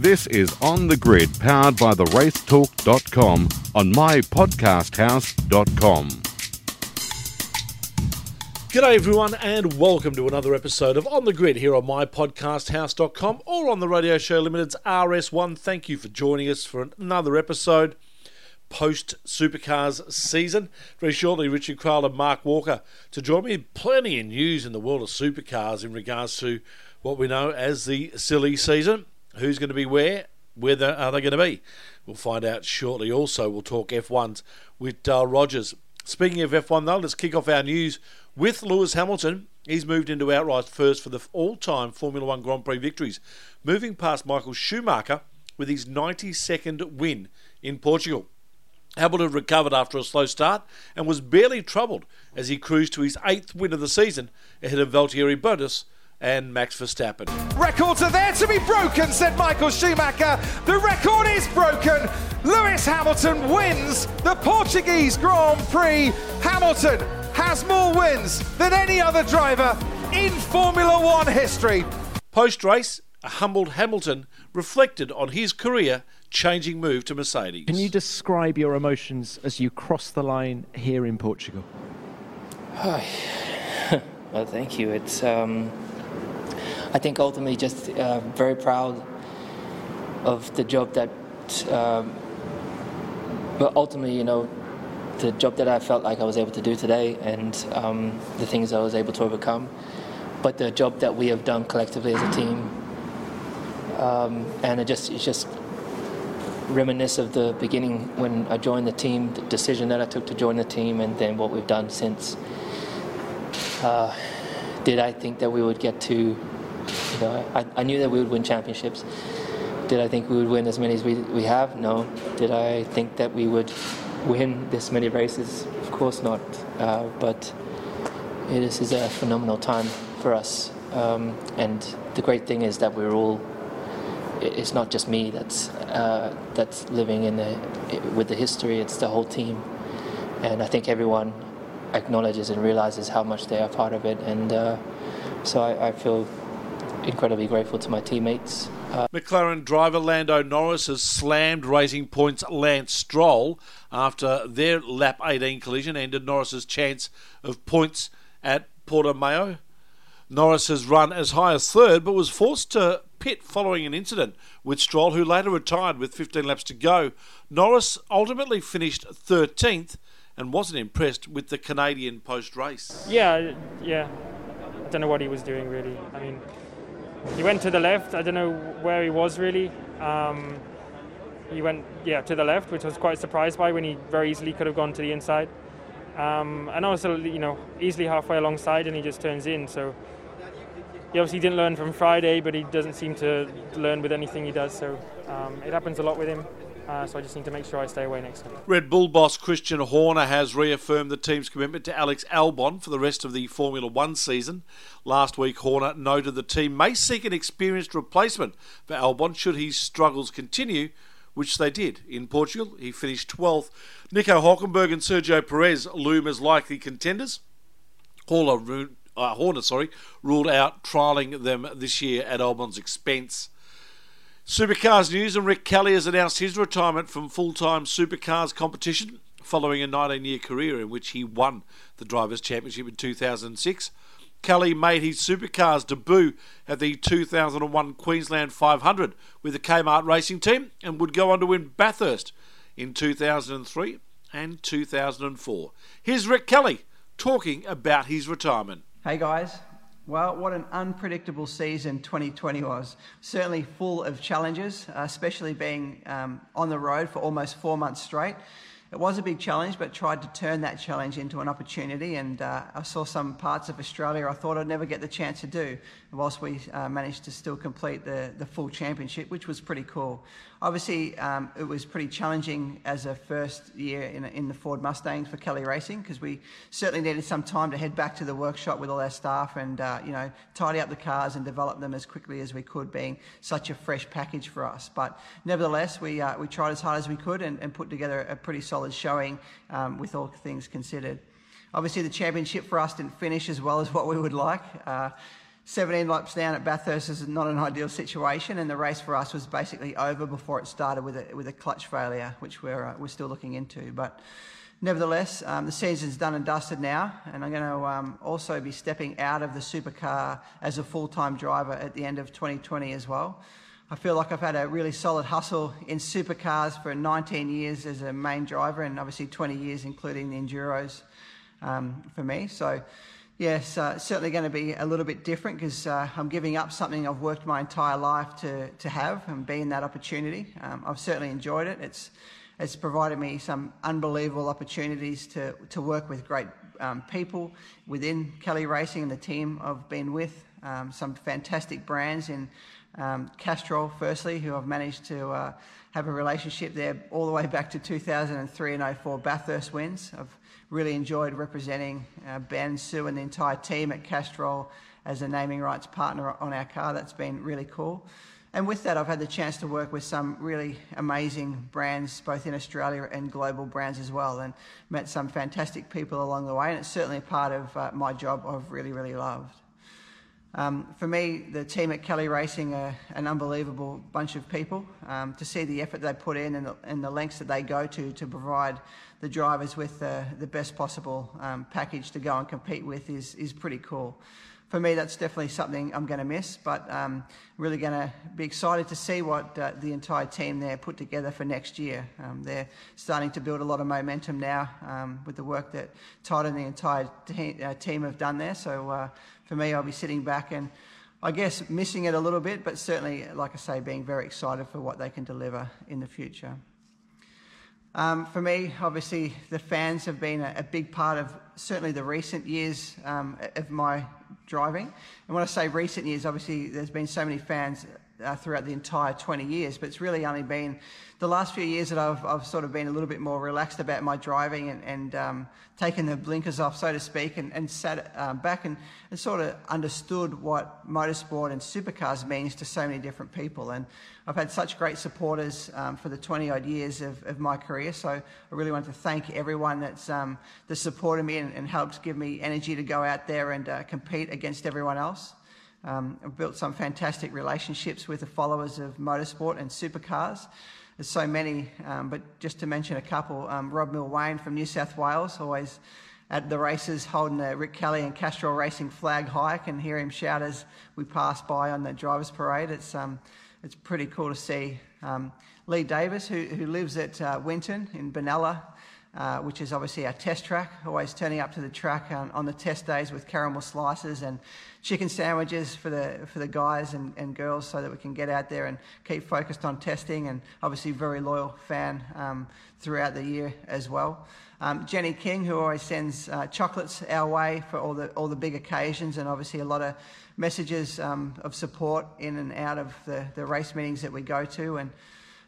This is On the Grid, powered by the racetalk.com on mypodcasthouse.com. G'day everyone and welcome to another episode of On the Grid here on mypodcasthouse.com or on the Radio Show Limited's RS1. Thank you for joining us for another episode post Supercars season. Very shortly, Richard Craill and Mark Walker to join me. Plenty of news in the world of supercars in regards to what we know as the silly season. Who's going to be where? Where are they going to be? We'll find out shortly. Also, we'll talk F1s with Dale Rogers. Speaking of F1, though, let's kick off our news with Lewis Hamilton. He's moved into outright first for the all time Formula One Grand Prix victories, moving past Michael Schumacher with his 92nd win in Portugal. Hamilton recovered after a slow start and was barely troubled as he cruised to his eighth win of the season ahead of Valtteri Bottas and Max Verstappen. Records are there to be broken, said Michael Schumacher. The record is broken. Lewis Hamilton wins the Portuguese Grand Prix. Hamilton has more wins than any other driver in Formula One history. Post race, a humbled Hamilton reflected on his career changing move to Mercedes. Can you describe your emotions as you cross the line here in Portugal? well, thank you. It's um, I think ultimately just uh, very proud of the job that, um, but ultimately, you know, the job that I felt like I was able to do today and um, the things I was able to overcome, but the job that we have done collectively as a team. Um, and it just, it's just reminisce of the beginning when I joined the team, the decision that I took to join the team, and then what we've done since. Uh, did I think that we would get to you know, I, I knew that we would win championships. Did I think we would win as many as we, we have? No. Did I think that we would win this many races? Of course not. Uh, but this is a phenomenal time for us. Um, and the great thing is that we're all. It's not just me that's uh, that's living in the with the history. It's the whole team, and I think everyone acknowledges and realizes how much they are part of it. And uh, so I, I feel incredibly grateful to my teammates. Uh, McLaren driver Lando Norris has slammed Racing Point's Lance Stroll after their lap 18 collision ended Norris's chance of points at Portimao. Norris has run as high as third but was forced to pit following an incident with Stroll, who later retired with 15 laps to go. Norris ultimately finished 13th and wasn't impressed with the Canadian post race. Yeah, yeah. I don't know what he was doing really. I mean, he went to the left. I don't know where he was really. Um, he went yeah to the left, which I was quite surprised by when he very easily could have gone to the inside. Um, and also you know easily halfway alongside, and he just turns in. So he obviously didn't learn from Friday, but he doesn't seem to learn with anything he does. So um, it happens a lot with him. Uh, so I just need to make sure I stay away next time. Red Bull boss Christian Horner has reaffirmed the team's commitment to Alex Albon for the rest of the Formula One season. Last week, Horner noted the team may seek an experienced replacement for Albon should his struggles continue, which they did. In Portugal, he finished 12th. Nico Hulkenberg and Sergio Perez loom as likely contenders. Horner, uh, Horner sorry, ruled out trialling them this year at Albon's expense. Supercars news and Rick Kelly has announced his retirement from full time supercars competition following a 19 year career in which he won the Drivers' Championship in 2006. Kelly made his supercars debut at the 2001 Queensland 500 with the Kmart Racing Team and would go on to win Bathurst in 2003 and 2004. Here's Rick Kelly talking about his retirement. Hey guys, well, what an unpredictable season 2020 was. Certainly full of challenges, uh, especially being um, on the road for almost four months straight. It was a big challenge, but tried to turn that challenge into an opportunity. And uh, I saw some parts of Australia I thought I'd never get the chance to do, whilst we uh, managed to still complete the, the full championship, which was pretty cool. Obviously, um, it was pretty challenging as a first year in, in the Ford Mustangs for Kelly Racing because we certainly needed some time to head back to the workshop with all our staff and uh, you know tidy up the cars and develop them as quickly as we could, being such a fresh package for us. But nevertheless, we uh, we tried as hard as we could and, and put together a pretty solid showing um, with all things considered. Obviously, the championship for us didn't finish as well as what we would like. Uh, 17 laps down at Bathurst is not an ideal situation, and the race for us was basically over before it started with a, with a clutch failure, which we're, uh, we're still looking into. But nevertheless, um, the season's done and dusted now, and I'm going to um, also be stepping out of the supercar as a full time driver at the end of 2020 as well. I feel like I've had a really solid hustle in supercars for 19 years as a main driver, and obviously 20 years including the Enduros um, for me. So Yes, uh, certainly going to be a little bit different because uh, I'm giving up something I've worked my entire life to, to have and be in that opportunity. Um, I've certainly enjoyed it. It's, it's provided me some unbelievable opportunities to, to work with great um, people within Kelly Racing and the team I've been with. Um, some fantastic brands in um, Castrol, firstly, who I've managed to uh, have a relationship there all the way back to 2003 and 04 Bathurst wins. I've really enjoyed representing uh, Ben, Sue, and the entire team at Castrol as a naming rights partner on our car. That's been really cool. And with that, I've had the chance to work with some really amazing brands, both in Australia and global brands as well, and met some fantastic people along the way. And it's certainly a part of uh, my job I've really, really loved. Um, for me, the team at Kelly Racing are an unbelievable bunch of people. Um, to see the effort they put in and the, and the, lengths that they go to to provide the drivers with the, the best possible um, package to go and compete with is, is pretty cool. For me, that's definitely something I'm going to miss, but um, really going to be excited to see what uh, the entire team there put together for next year. Um, they're starting to build a lot of momentum now um, with the work that Todd and the entire te- uh, team have done there. So uh, for me, I'll be sitting back and I guess missing it a little bit, but certainly, like I say, being very excited for what they can deliver in the future. Um, for me, obviously, the fans have been a, a, big part of certainly the recent years um, of my driving. And when I say recent years, obviously, there's been so many fans uh, throughout the entire 20 years, but it's really only been the last few years that I've, I've sort of been a little bit more relaxed about my driving and, and um, taken the blinkers off, so to speak, and, and sat um, back and, and sort of understood what motorsport and supercars means to so many different people. And I've had such great supporters um, for the 20 odd years of, of, my career, so I really want to thank everyone that's, um, supported me and, and helped give me energy to go out there and uh, compete against everyone else. Um, I've built some fantastic relationships with the followers of motorsport and supercars. There's so many, um, but just to mention a couple, um, Rob Milwain from New South Wales, always at the races holding the Rick Kelly and Castrol Racing flag high. I can hear him shout as we pass by on the drivers' parade. It's, um, it's pretty cool to see. Um, Lee Davis, who, who lives at uh, Winton in Benalla, uh, which is obviously our test track, always turning up to the track on, on the test days with caramel slices and chicken sandwiches for the, for the guys and, and girls so that we can get out there and keep focused on testing and obviously very loyal fan um, throughout the year as well. Um, Jenny King, who always sends uh, chocolates our way for all the, all the big occasions and obviously a lot of messages um, of support in and out of the, the race meetings that we go to and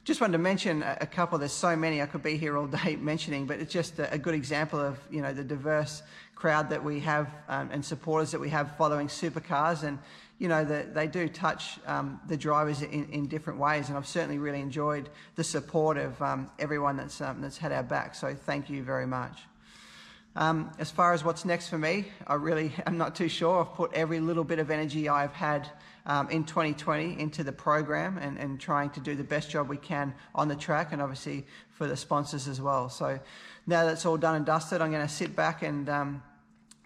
just wanted to mention a couple. There's so many I could be here all day mentioning, but it's just a, good example of you know the diverse crowd that we have um, and supporters that we have following supercars, and you know the, they do touch um, the drivers in, in, different ways. And I've certainly really enjoyed the support of um, everyone that's um, that's had our back. So thank you very much. Um, as far as what's next for me, I really am not too sure. I've put every little bit of energy I've had um, in 2020 into the program and, and trying to do the best job we can on the track and obviously for the sponsors as well. So now that's all done and dusted, I'm going to sit back and um,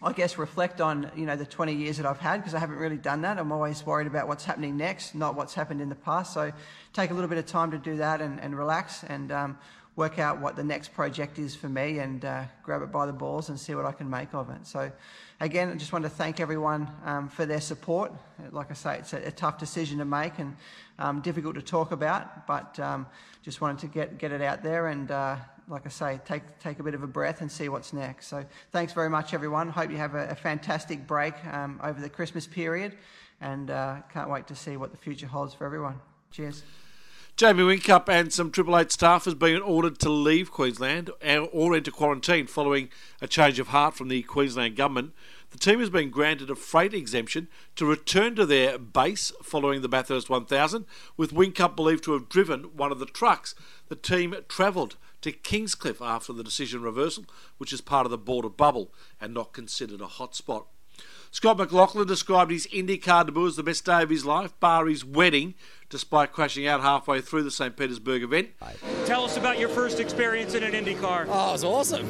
I guess reflect on you know the 20 years that I've had because I haven't really done that. I'm always worried about what's happening next, not what's happened in the past. So take a little bit of time to do that and, and relax and um, work out what the next project is for me and uh, grab it by the balls and see what I can make of it. So, again, I just want to thank everyone um, for their support. Like I say, it's a, a tough decision to make and um, difficult to talk about, but um, just wanted to get, get it out there and, uh, like I say, take, take a bit of a breath and see what's next. So, thanks very much, everyone. Hope you have a, a fantastic break um, over the Christmas period and uh, can't wait to see what the future holds for everyone. Cheers. Jamie Whincup and some Triple Eight staff has been ordered to leave Queensland or enter quarantine following a change of heart from the Queensland government. The team has been granted a freight exemption to return to their base following the Bathurst 1000, with Winkup believed to have driven one of the trucks. The team travelled to Kingscliff after the decision reversal, which is part of the border bubble and not considered a hotspot. Scott McLaughlin described his IndyCar debut as the best day of his life, bar his wedding, despite crashing out halfway through the St. Petersburg event. Tell us about your first experience in an IndyCar. Oh, it was awesome.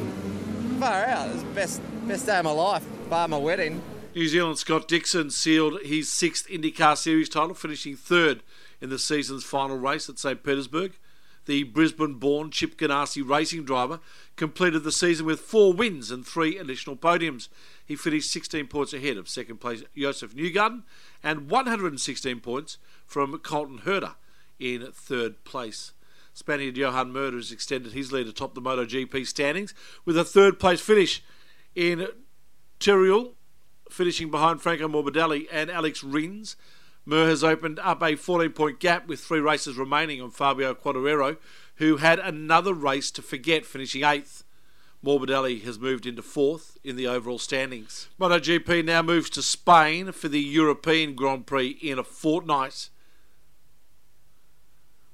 Far out. It was the best, best day of my life, bar my wedding. New Zealand Scott Dixon sealed his sixth IndyCar Series title, finishing third in the season's final race at St. Petersburg. The Brisbane born Chip Ganassi racing driver completed the season with four wins and three additional podiums. He finished 16 points ahead of second place Josef Newgarden and 116 points from Colton Herta in third place. Spaniard Johan Mir has extended his lead atop the MotoGP standings with a third place finish in Teruel, finishing behind Franco Morbidelli and Alex Rins. Mir has opened up a 14 point gap with three races remaining on Fabio Quartararo, who had another race to forget, finishing eighth. Morbidelli has moved into fourth in the overall standings. MotoGP now moves to Spain for the European Grand Prix in a fortnight.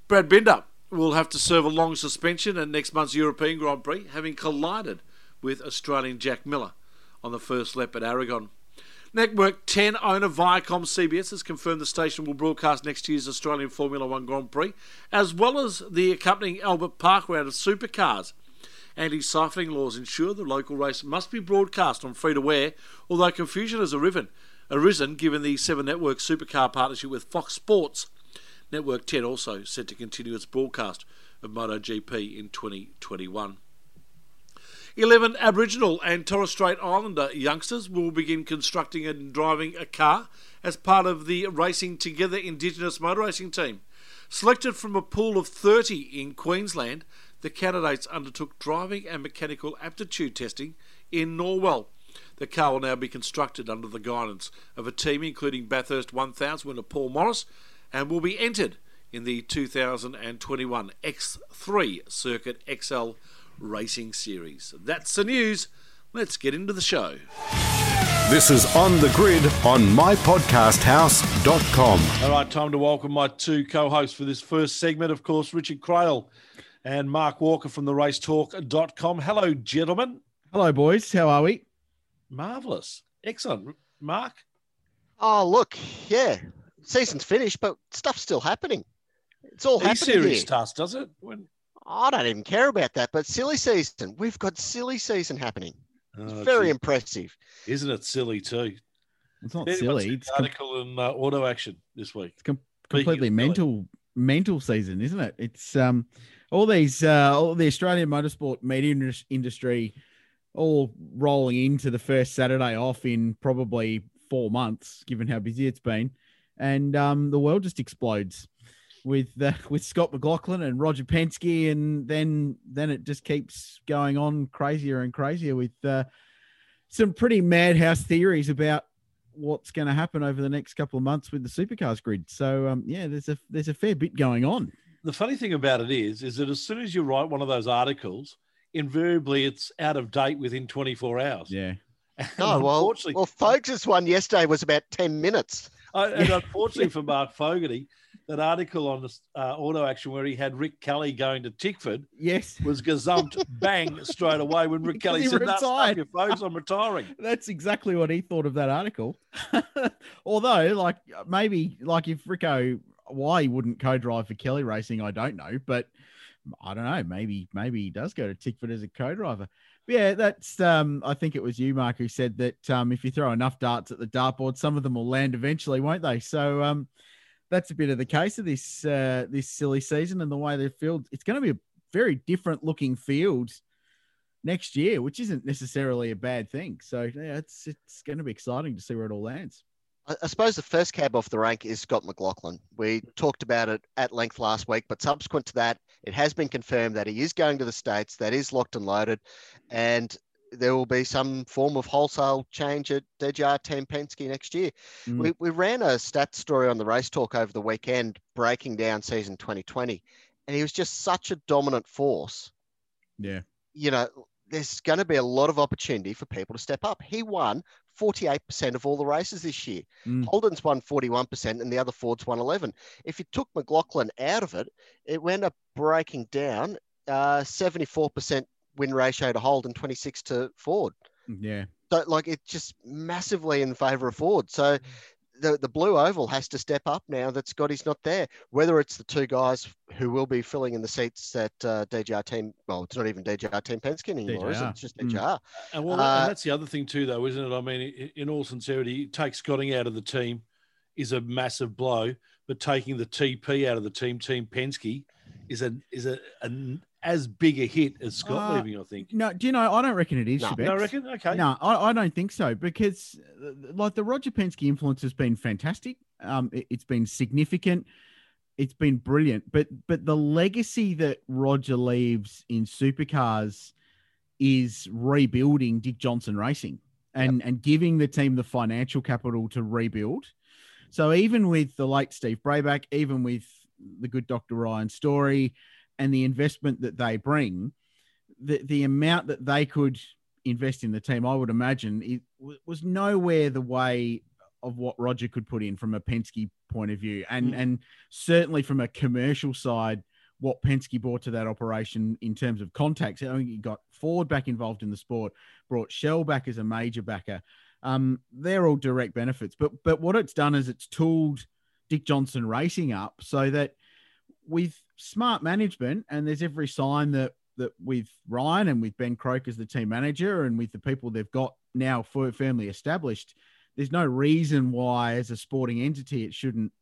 Brad Binder will have to serve a long suspension at next month's European Grand Prix, having collided with Australian Jack Miller on the first lap at Aragon. Network 10 owner Viacom CBS has confirmed the station will broadcast next year's Australian Formula One Grand Prix, as well as the accompanying Albert Park round of supercars. Anti siphoning laws ensure the local race must be broadcast on free to air, although confusion has arisen, arisen given the Seven Network supercar partnership with Fox Sports. Network 10 also set to continue its broadcast of MotoGP in 2021. 11 Aboriginal and Torres Strait Islander youngsters will begin constructing and driving a car as part of the Racing Together Indigenous motor racing team. Selected from a pool of 30 in Queensland, the candidates undertook driving and mechanical aptitude testing in Norwell. The car will now be constructed under the guidance of a team including Bathurst 1000 winner Paul Morris and will be entered in the 2021 X3 Circuit XL Racing Series. That's the news. Let's get into the show. This is On the Grid on mypodcasthouse.com. All right, time to welcome my two co hosts for this first segment. Of course, Richard Craill and Mark Walker from the racetalk.com. Hello, gentlemen. Hello, boys. How are we? Marvellous. Excellent. Mark? Oh, look, yeah. Season's finished, but stuff's still happening. It's all happening series here. task, does it? When... I don't even care about that, but silly season. We've got silly season happening. It's Oh, very gee. impressive. Isn't it silly too? It's not silly. It's the com- article in uh, Auto Action this week. com- completely of silly. mental, mental season, isn't it? It's um, all these, uh, all the Australian motorsport media industry, all rolling into the first Saturday off in probably four months, given how busy it's been, and um, the world just explodes with uh, with Scott McLaughlin and Roger Penske, and then then it just keeps going on crazier and crazier with uh, some pretty madhouse theories about what's going to happen over the next couple of months with the supercars grid. So um, yeah, there's a there's a fair bit going on. The funny thing about it is, is that as soon as you write one of those articles, invariably it's out of date within 24 hours. Yeah. Oh, well, unfortunately, well, Folks' one yesterday was about 10 minutes. Uh, and unfortunately for Mark Fogarty, that article on the uh, auto action where he had Rick Kelly going to Tickford Yes. was gazumped bang straight away when Rick Kelly said, "That's retired." your folks, I'm retiring." That's exactly what he thought of that article. Although, like maybe like if Rico, why he wouldn't co-drive for Kelly Racing, I don't know, but I don't know. Maybe maybe he does go to Tickford as a co-driver. But yeah, that's um, I think it was you, Mark, who said that um, if you throw enough darts at the dartboard, some of them will land eventually, won't they? So um, that's a bit of the case of this uh, this silly season and the way the field. It's going to be a very different looking field next year, which isn't necessarily a bad thing. So yeah, it's it's going to be exciting to see where it all lands. I suppose the first cab off the rank is Scott McLaughlin. We talked about it at length last week, but subsequent to that, it has been confirmed that he is going to the States, that is locked and loaded, and there will be some form of wholesale change at DJR Team Penske next year. Mm. We, we ran a stats story on the race talk over the weekend, breaking down season 2020, and he was just such a dominant force Yeah, you know, there's going to be a lot of opportunity for people to step up. He won 48% of all the races this year. Mm. Holden's won 41% and the other Fords won 11. If you took McLaughlin out of it, it wound up breaking down uh, 74% win ratio to Holden, 26 to Ford. yeah, don't like it's just massively in favour of Ford. So the, the blue oval has to step up now that Scotty's not there. Whether it's the two guys who will be filling in the seats that uh, DJR team, well, it's not even DJR team Penske anymore, is it? It's just Mm. DJR. And, well, Uh, and that's the other thing too, though, isn't it? I mean, in all sincerity, take Scotting out of the team is a massive blow, but taking the TP out of the team, Team Penske, is a is a an as big a hit as Scott Uh, leaving. I think. No, do you know? I don't reckon it is. No. Shebex. No, reckon? Okay. No, I, I don't think so because, like, the Roger Penske influence has been fantastic. Um, it, has been significant. It's been brilliant. But but the legacy that Roger leaves in supercars is rebuilding Dick Johnson Racing and and giving the team the financial capital to rebuild. So even with the late Steve Brabeck, even with the good Dr. Ryan Story and the investment that they bring, the, the amount that they could invest in the team, I would imagine, it was nowhere the way of what Roger could put in from a Penske point of view. And, Mm. and certainly from a commercial side, what Penske brought to that operation in terms of contacts. I mean, you got Ford back involved in the sport, brought Shell back as a major backer. Um, they're all direct benefits. But but what it's done is it's tooled Dick Johnson Racing up so that with smart management, and there's every sign that that with Ryan and with Ben Croke as the team manager, and with the people they've got now firmly established, there's no reason why, as a sporting entity, it shouldn't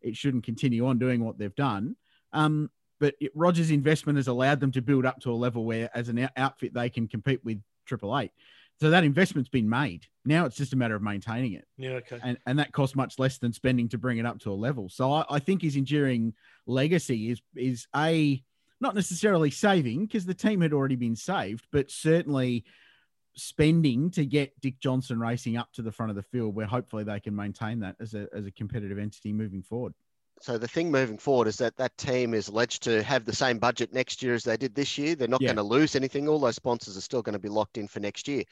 it shouldn't continue on doing what they've done. Um, but it, Rogers' investment has allowed them to build up to a level where, as an outfit, they can compete with Triple Eight. So that investment's been made. Now it's just a matter of maintaining it Yeah. Okay. and, and that costs much less than spending to bring it up to a level. So I, I think his enduring legacy is is a not necessarily saving because the team had already been saved, but certainly spending to get Dick Johnson Racing up to the front of the field, where hopefully they can maintain that as a as a competitive entity moving forward. So the thing moving forward is that that team is alleged to have the same budget next year as they did this year. They're not Yeah. going to lose anything. All those sponsors are still going to be locked in for next year.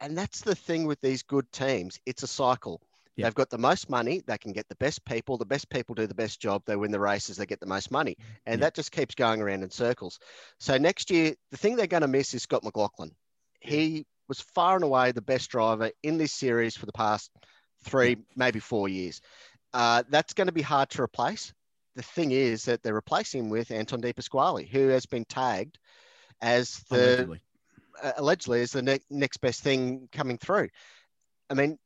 And that's the thing with these good teams. It's a cycle. Yeah. They've got the most money. They can get the best people. The best people do the best job. They win the races. They get the most money. And Yeah. that just keeps going around in circles. So next year, the thing they're going to miss is Scott McLaughlin. He was far and away the best driver in this series for the past three, maybe four years. Uh, that's going to be hard to replace. The thing is that they're replacing him with Anton De Pasquale, who has been tagged as the Allegedly. uh, allegedly as the ne- next best thing coming through. I mean,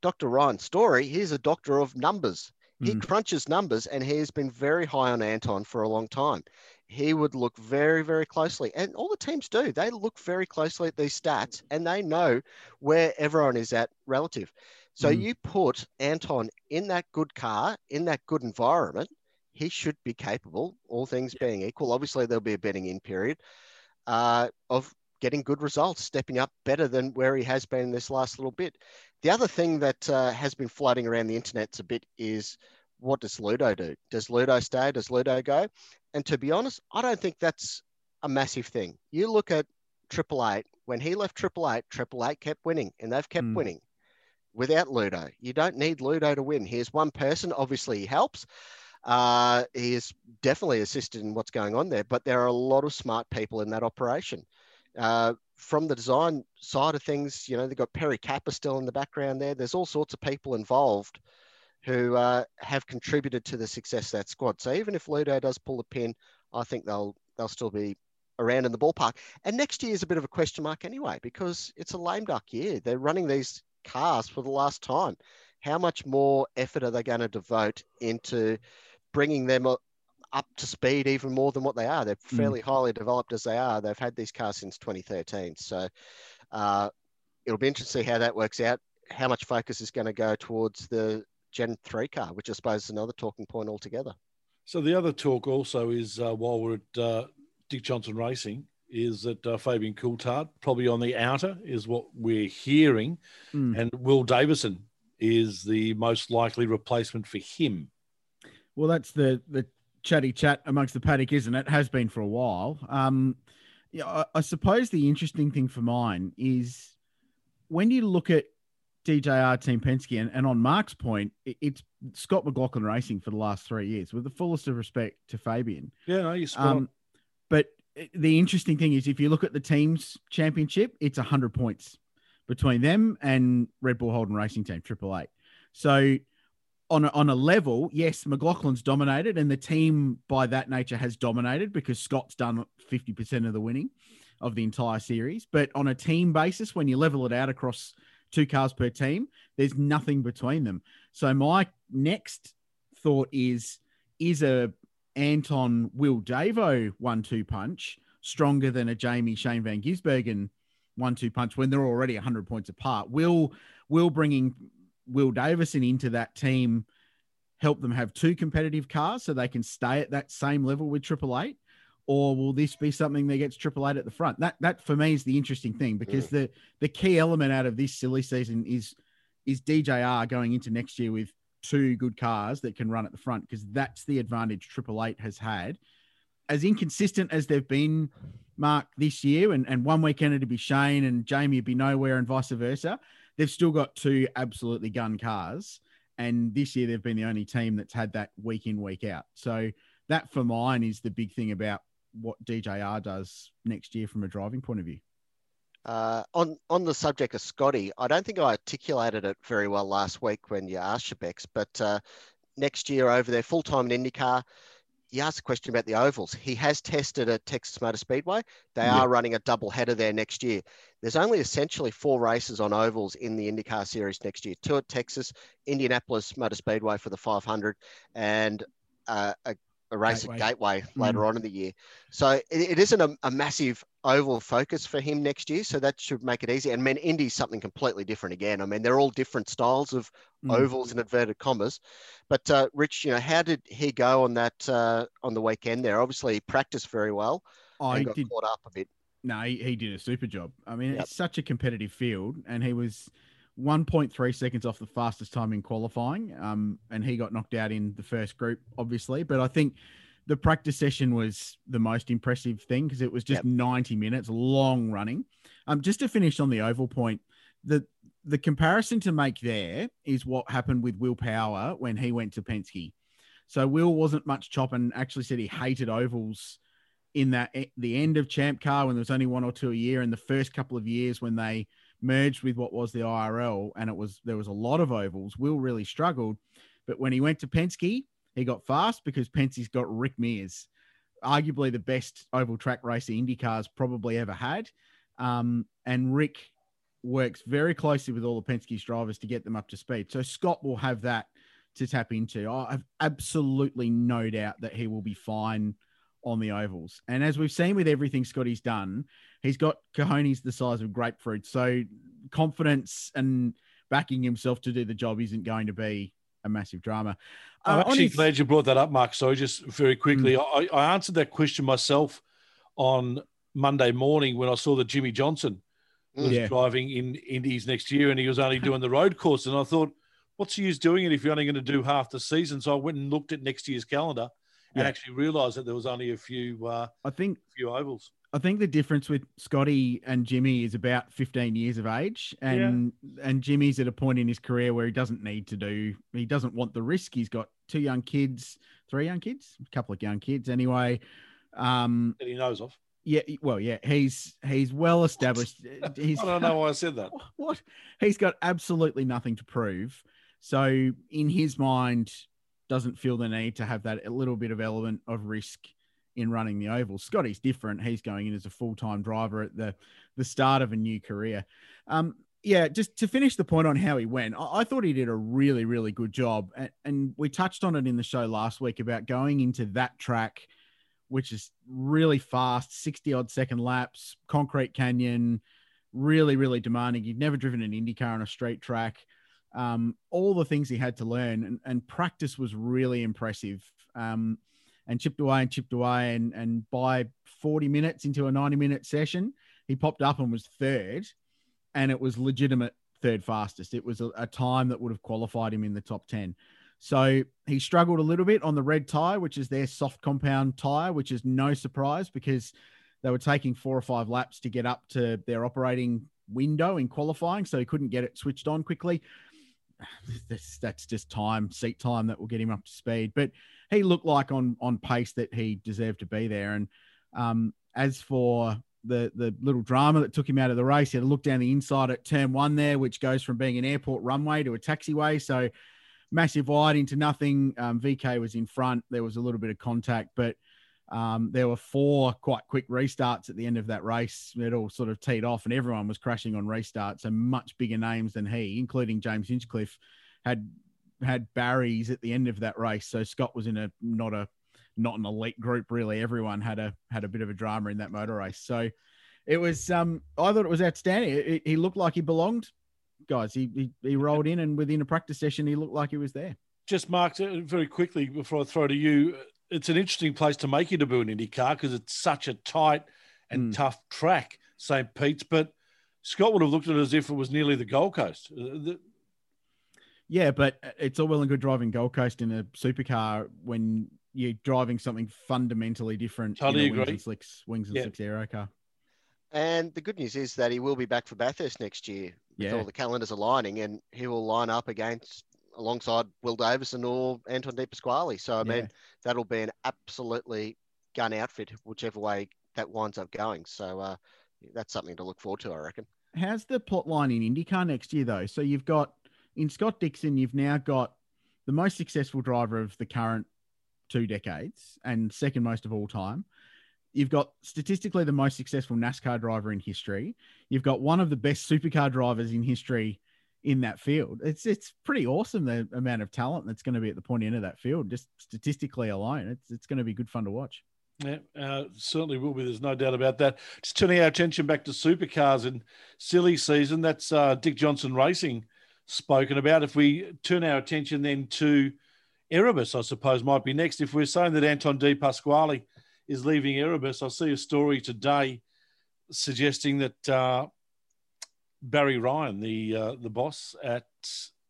Dr. Ryan's story, he's a doctor of numbers. He Mm. crunches numbers and he has been very high on Anton for a long time. He would look very, very closely, and all the teams do. They look very closely at these stats and they know where everyone is at relative. So Mm. you put Anton in that good car, in that good environment, he should be capable, all things being equal. Obviously, there'll be a betting in period uh, of getting good results, stepping up better than where he has been this last little bit. The other thing that uh, has been floating around the internet a bit is what does Ludo do? Does Ludo stay? Does Ludo go? And to be honest, I don't think that's a massive thing. You look at Triple Eight, when he left Triple Eight, Triple Eight kept winning and they've kept Mm. winning without Ludo. You don't need Ludo to win. Here's one person. Obviously, he helps. Uh, he is definitely assisted in what's going on there, but there are a lot of smart people in that operation. Uh, from the design side of things, you know, they've got Perry Kapper still in the background there. There's all sorts of people involved who uh, have contributed to the success of that squad. So even if Ludo does pull the pin, I think they'll they'll still be around in the ballpark. And next year is a bit of a question mark anyway, because it's a lame duck year. They're running these cars for the last time. How much more effort are they going to devote into bringing them up to speed even more than what they are? They're fairly highly developed as they are. They've had these cars since 2013. So uh, it'll be interesting to see how that works out. How much focus is going to go towards the Gen 3 car, which I suppose is another talking point altogether. So the other talk also is uh, while we're at uh, Dick Johnson Racing is that uh, Fabian Coulthard probably on the outer is what we're hearing, Mm. and Will Davison is the most likely replacement for him. Well, that's the the chatty chat amongst the paddock, isn't it? Has been for a while. Um, yeah, I, I suppose the interesting thing for mine is when you look at DJR Team Penske, and, and on Mark's point, it, it's Scott McLaughlin Racing for the last three years, with the fullest of respect to Fabian. Yeah, no, you spot. Um, the interesting thing is, if you look at the team's championship, it's 100 points between them and Red Bull Holden Racing Team, Triple Eight. So on a, on a level, yes, McLaughlin's dominated, and the team by that nature has dominated because Scott's done fifty percent of the winning of the entire series. But on a team basis, when you level it out across two cars per team, there's nothing between them. So my next thought is: is a Anton Will Davo one-two punch stronger than a Jamie Shane Van Gisbergen one-two punch when they're already 100 points apart? Will Will bringing Will Davison into that team help them have two competitive cars so they can stay at that same level with Triple Eight? Or will this be something that gets Triple Eight at the front? That that for me is the interesting thing because mm. the the key element out of this silly season is is DJR going into next year with two good cars that can run at the front because that's the advantage Triple Eight has had. As inconsistent as they've been, Mark, this year, and, and one weekend it'd be Shane and Jamie would be nowhere and vice versa they've still got two absolutely gun cars. And this year they've been the only team that's had that week in, week out. So that for mine is the big thing about what DJR does next year from a driving point of view. Uh, on on the subject of Scotty, I don't think I articulated it very well last week when you asked Shebex, but uh, next year over there, full time in IndyCar, you asked a question about the ovals. He has tested at Texas Motor Speedway. They yeah. are running a double header there next year. There's only essentially four races on ovals in the IndyCar series next year. Two at Texas, Indianapolis Motor Speedway for the 500, and uh, a a race Gateway. at Gateway later mm. on in the year. So it, it isn't a, a, massive oval focus for him next year. So that should make it easy. And I mean, Indy's something completely different again. I mean, they're all different styles of mm. ovals and inverted commas. But uh, Rich, you know, how did he go on that uh, on the weekend there? Obviously, he practiced very well. I got did, caught up a bit. No, he, he did a super job. I mean, yep. it's such a competitive field, and he was 1.3 seconds off the fastest time in qualifying. Um, and he got knocked out in the first group, obviously. But I think the practice session was the most impressive thing because it was just yep. 90 minutes, long running. Um, just to finish on the oval point, the the comparison to make there is what happened with Will Power when he went to Penske. So Will wasn't much chop and actually said he hated ovals in that the end of Champ Car when there was only one or two a year, and the first couple of years when they merged with what was the IRL, and it was there was a lot of ovals. Will really struggled, but when he went to Penske, he got fast because Penske's got Rick Mears, arguably the best oval track racer IndyCar's probably ever had, um, and Rick works very closely with all the Penske's drivers to get them up to speed. So Scott will have that to tap into. I have absolutely no doubt that he will be fine on the ovals. And as we've seen with everything Scotty's done, he's got cojones the size of grapefruit. So confidence and backing himself to do the job isn't going to be a massive drama. I'm uh, actually his... glad you brought that up, Mark. So just very quickly, mm. I, I, answered that question myself on Monday morning when I saw that Jimmie Johnson was yeah. driving in Indies next year, and he was only doing the road course. And I thought, what's the use doing it if you're only going to do half the season? So I went and looked at next year's calendar and yeah. actually realised that there was only a few. Uh, I think a few ovals. I think the difference with Scotty and Jimmy is about 15 years of age, and yeah. and Jimmy's at a point in his career where he doesn't need to do. He doesn't want the risk. He's got two young kids, three young kids, a couple of young kids anyway. Um, that he knows of. Yeah, well, yeah, he's he's well established. He's, I don't know why I said that. What? He's got absolutely nothing to prove. So in his mind, doesn't feel the need to have that a little bit of element of risk in running the oval. Scotty's different. He's going in as a full time driver at the the start of a new career. Um, yeah, just to finish the point on how he went, I, I thought he did a really, really good job. And, and, we touched on it in the show last week about going into that track, which is really fast, 60 odd second laps, concrete canyon, really, really demanding. He'd never driven an IndyCar on a straight track. Um, all the things he had to learn, and, and practice was really impressive. Um, and chipped away and chipped away. And, and by 40 minutes into a 90 minute session, he popped up and was third. And it was legitimate third fastest. It was a, a time that would have qualified him in the top 10. So he struggled a little bit on the red tire, which is their soft compound tire, which is no surprise because they were taking four or five laps to get up to their operating window in qualifying. So he couldn't get it switched on quickly. That's, that's just time, seat time that will get him up to speed. But he looked like on on pace that he deserved to be there. And um, as for the the little drama that took him out of the race. He had to look down the inside at turn one there, which goes from being an airport runway to a taxiway. So massive wide into nothing. Um, VK was in front. There was a little bit of contact, but um, there were four quite quick restarts at the end of that race. It all sort of teed off, and everyone was crashing on restarts. And much bigger names than he, including James Hinchcliffe, had had Barry's at the end of that race. So Scott was in a not a not an elite group really. Everyone had a had a bit of a drama in that motor race. So it was um I thought it was outstanding. It, he looked like he belonged, guys. He, he he rolled in and within a practice session he looked like he was there. Just Mark, uh, very quickly before I throw to you, it's an interesting place to make your debut in IndyCar because it's such a tight and Mm. tough track, St. Pete's. But Scott would have looked at it as if it was nearly the Gold Coast. Uh, the- Yeah, but it's all well and good driving Gold Coast in a supercar when you're driving something fundamentally different Totally in a wings and slicks wings and Yeah. slicks aero car. And the good news is that he will be back for Bathurst next year with Yeah. all the calendars aligning, and he will line up against alongside Will Davison or Anton De Pasquale. So I mean, Yeah. that'll be an absolutely gun outfit, whichever way that winds up going. So uh, that's something to look forward to, I reckon. How's the plot line in IndyCar next year though? So you've got in Scott Dixon, you've now got the most successful driver of the current two decades and second most of all time. You've got statistically the most successful NASCAR driver in history. You've got one of the best supercar drivers in history in that field. It's it's pretty awesome the amount of talent that's going to be at the point end of that field, just statistically alone. It's it's going to be good fun to watch. Yeah, uh, certainly will be. There's no doubt about that. Just turning our attention back to supercars and silly season. That's uh, Dick Johnson Racing spoken about. If we turn our attention then to Erebus, I suppose might be next. If we're saying that Anton De Pasquale is leaving Erebus, I see a story today suggesting that uh, Barry Ryan, the uh, the boss at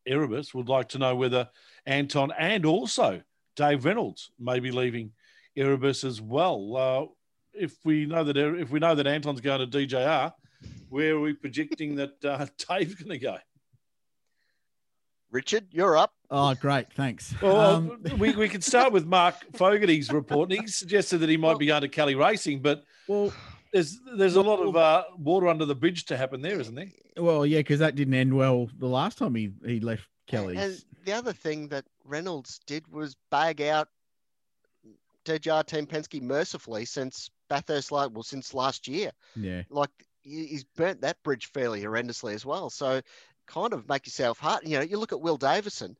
Erebus, would like to know whether Anton and also Dave Reynolds may be leaving Erebus as well. Uh, if we know that if we know that Anton's going to DJR, where are we projecting that uh, Dave's going to go? Richard, you're up. Oh, great. Thanks. Well, Um, we, we could start with Mark Fogarty's report. And he suggested that he might be going to Kelly Racing, but well, there's there's a lot of uh, water under the bridge to happen there, isn't there? well, yeah, because that didn't end well the last time he, he left Kelly's. And the other thing that Reynolds did was bag out DJR Team Penske mercifully since Bathurst, like well, since last year. yeah. Like he's burnt that bridge fairly horrendously as well. So kind of make yourself hard. You know, you look at Will Davison.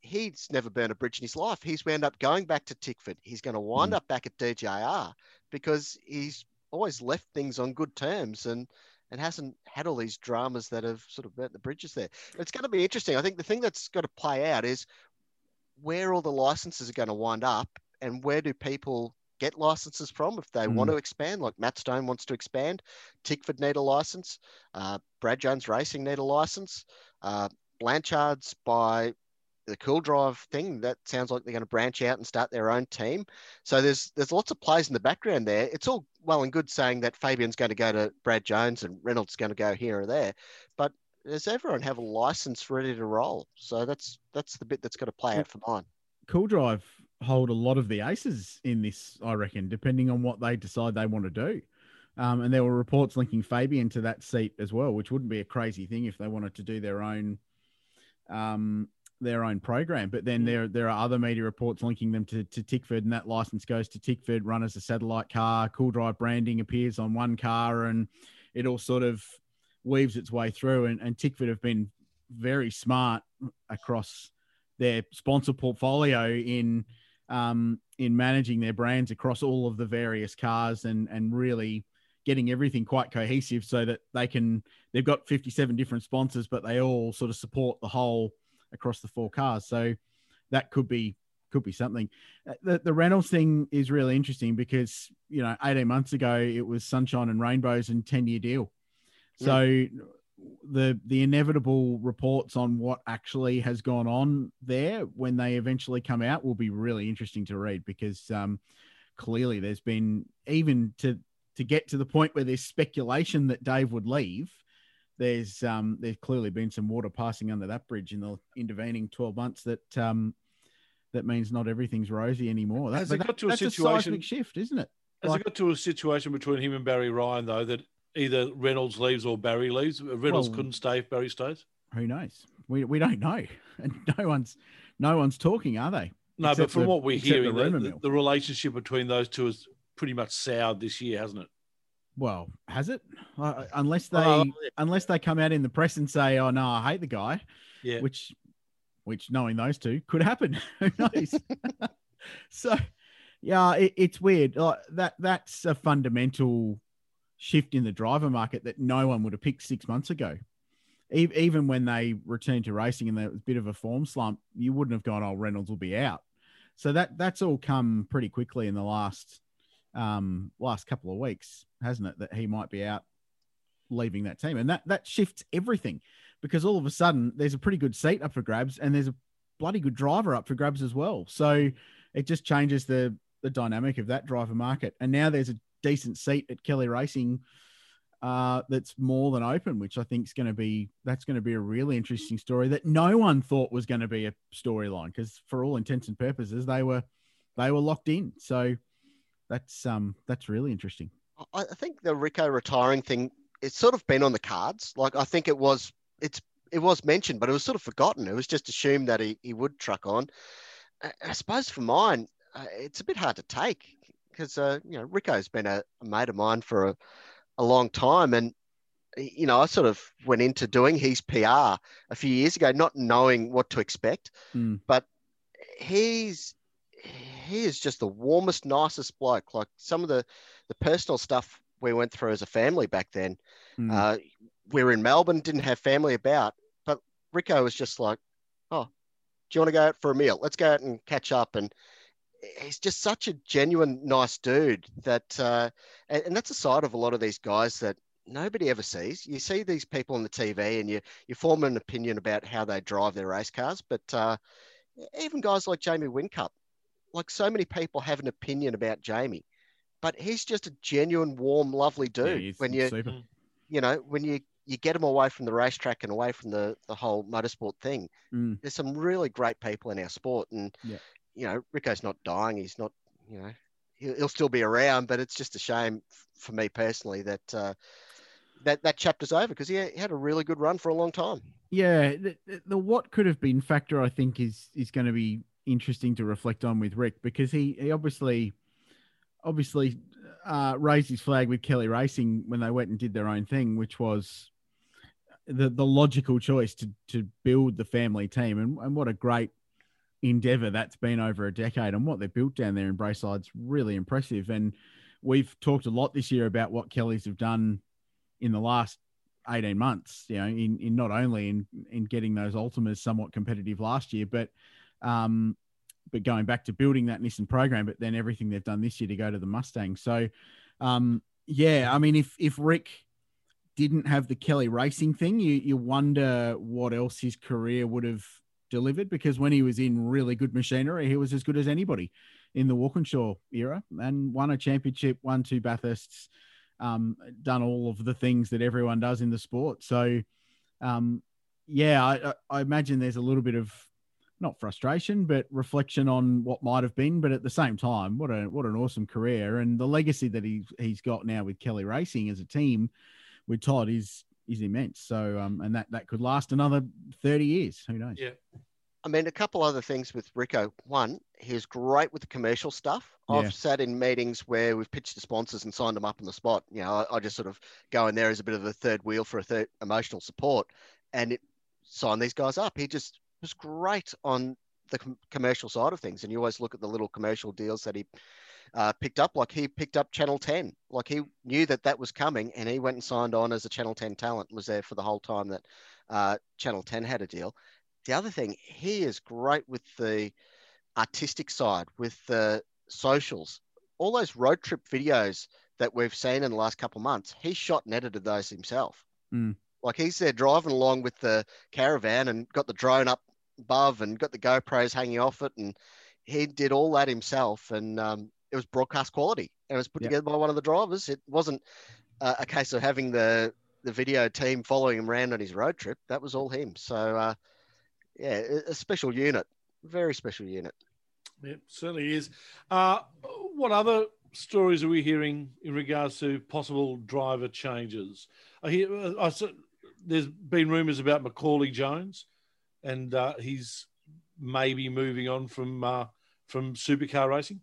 He's never burned a bridge in his life. He's wound up going back to Tickford. He's going to wind Mm. up back at DJR because he's always left things on good terms and and hasn't had all these dramas that have sort of burnt the bridges there. It's going to be interesting. I think the thing that's got to play out is where all the licenses are going to wind up and where do people get licenses from if they want Mm. to expand like matt stone wants to expand tickford need a license uh, brad jones racing need a license uh, blanchard's by the cool drive thing that sounds like they're going to branch out and start their own team. So there's there's lots of players in the background there. It's all well and good saying that fabian's going to go to brad jones and reynolds is going to go here or there but does everyone have a license ready to roll? So that's that's the bit that's got to play out for mine. Cool Drive hold a lot of the aces in this, I reckon, depending on what they decide they want to do. Um, and there were reports linking Fabian to that seat as well, which wouldn't be a crazy thing if they wanted to do their own um, their own program. But then there there are other media reports linking them to, to Tickford, and that license goes to Tickford, run as a satellite car. Cool Drive branding appears on one car, and it all sort of weaves its way through. And, and Tickford have been very smart across their sponsor portfolio in um, in managing their brands across all of the various cars and and really getting everything quite cohesive so that they can they've got 57 different sponsors but they all sort of support the whole across the four cars. So that could be could be something. Uh, the, the reynolds thing is really interesting because you know 18 months ago it was sunshine and rainbows and 10 year deal so the the inevitable reports on what actually has gone on there when they eventually come out will be really interesting to read because um, clearly there's been even to to get to the point where there's speculation that Dave would leave. There's um, there's clearly been some water passing under that bridge in the intervening 12 months that um, that means not everything's rosy anymore. That, Has it that- got to a that's situation- seismic shift, isn't it? Has Like- it got to a situation between him and Barry Ryan though that either Reynolds leaves or Barry leaves? Reynolds Well- couldn't stay if Barry stays. Who knows? We we don't know, and no one's no one's talking, are they? No, Except but from the- what we're hearing, the, the, the relationship between those two is pretty much soured this year, hasn't it? Well, has it? Uh, unless they Oh, unless they come out in the press and say, "Oh no, I hate the guy," Yeah. which which knowing those two could happen. Who knows? so, yeah, it, it's weird. Like that that's a fundamental shift in the driver market that no one would have picked six months ago. Even when they returned to racing and there was a bit of a form slump, you wouldn't have gone, "Oh, Reynolds will be out." So that that's all come pretty quickly in the last um, last couple of weeks, hasn't it? That he might be out leaving that team, and that that shifts everything because all of a sudden there's a pretty good seat up for grabs, and there's a bloody good driver up for grabs as well. So it just changes the the dynamic of that driver market, and now there's a decent seat at Kelly Racing uh, that's more than open, which I think is going to be that's going to be a really interesting story that no one thought was going to be a storyline because for all intents and purposes they were they were locked in. So that's um that's really interesting. I think the Rico retiring thing, it's sort of been on the cards. Like I think it was, it's it was mentioned, but it was sort of forgotten. It was just assumed that he, he would truck on. I, I suppose for mine, uh, it's a bit hard to take because uh, you know Rico's been a, a mate of mine for a, a long time, and you know I sort of went into doing his PR a few years ago, not knowing what to expect, Mm. but he's he is just the warmest, nicest bloke. Like some of the the personal stuff we went through as a family back then. Mm. Uh, we were in Melbourne, didn't have family about, but Rico was just like, "Oh, do you want to go out for a meal? Let's go out and catch up." And he's just such a genuine, nice dude that, uh, and, and that's a side of a lot of these guys that nobody ever sees. You see these people on the TV, and you you form an opinion about how they drive their race cars, but uh, even guys like Jamie Whincup, like so many people have an opinion about Jamie, but he's just a genuine, warm, lovely dude. he's when you super. you know when you you get him away from the racetrack and away from the the whole motorsport thing, Mm. there's some really great people in our sport, and Yeah. You know Rico's not dying. He's not you know he'll, he'll still be around, but it's just a shame for me personally that. Uh, that, that chapter's over because he, had a really good run for a long time. Yeah, the- the what could have been factor I think is is going to be interesting to reflect on with Rick because he he obviously obviously uh, raised his flag with Kelly Racing when they went and did their own thing, which was the the logical choice to to build the family team and, and what a great endeavor that's been over a decade and what they've built down there in Braeside's really impressive and we've talked a lot this year about what Kellys have done in the last 18 months, you know, in, in not only in, in getting those Altimas somewhat competitive last year, but, um, but going back to building that Nissan program, but then everything they've done this year to go to the Mustang. So, um, yeah, I mean, if, if Rick didn't have the Kelly racing thing, you, you wonder what else his career would have delivered because when he was in really good machinery, he was as good as anybody in the Walkinshaw era and won a championship, won two Bathursts, um, done all of the things that everyone does in the sport. So, um, yeah, I, I- imagine there's a little bit of not frustration, but reflection on what might have been. But at the same time, what a what an awesome career and the legacy that he's he's got now with Kelly Racing as a team with Todd is is immense. So, um, and that that could last another thirty years. Who knows? Yeah. I mean, a couple other things with Rico. One, he's great with the commercial stuff. I've sat in meetings where we've pitched to sponsors and signed them up on the spot. You know, I, I just sort of go in there as a bit of a third wheel for a third emotional support, and it sign these guys up. He just was great on the com- commercial side of things, and you always look at the little commercial deals that he uh, picked up. Like he picked up Channel Ten. Like he knew that that was coming, and he went and signed on as a Channel Ten talent. Was there for the whole time that uh, Channel Ten had a deal. The other thing, he is great with the artistic side, with the socials, all those road trip videos that we've seen in the last couple of months. He shot and edited those himself. Mm. Like he's there driving along with the caravan and got the drone up above and got the GoPros hanging off it, and he did all that himself. And um, it was broadcast quality, and it was put Yep. together by one of the drivers. It wasn't uh, a case of having the the video team following him around on his road trip. That was all him. So uh, yeah, a- a special unit, very special unit. Yeah, certainly is. Uh, what other stories are we hearing in regards to possible driver changes? I hear uh, I, there's been rumours about Macaulay Jones, and uh, he's maybe moving on from uh, from supercar racing.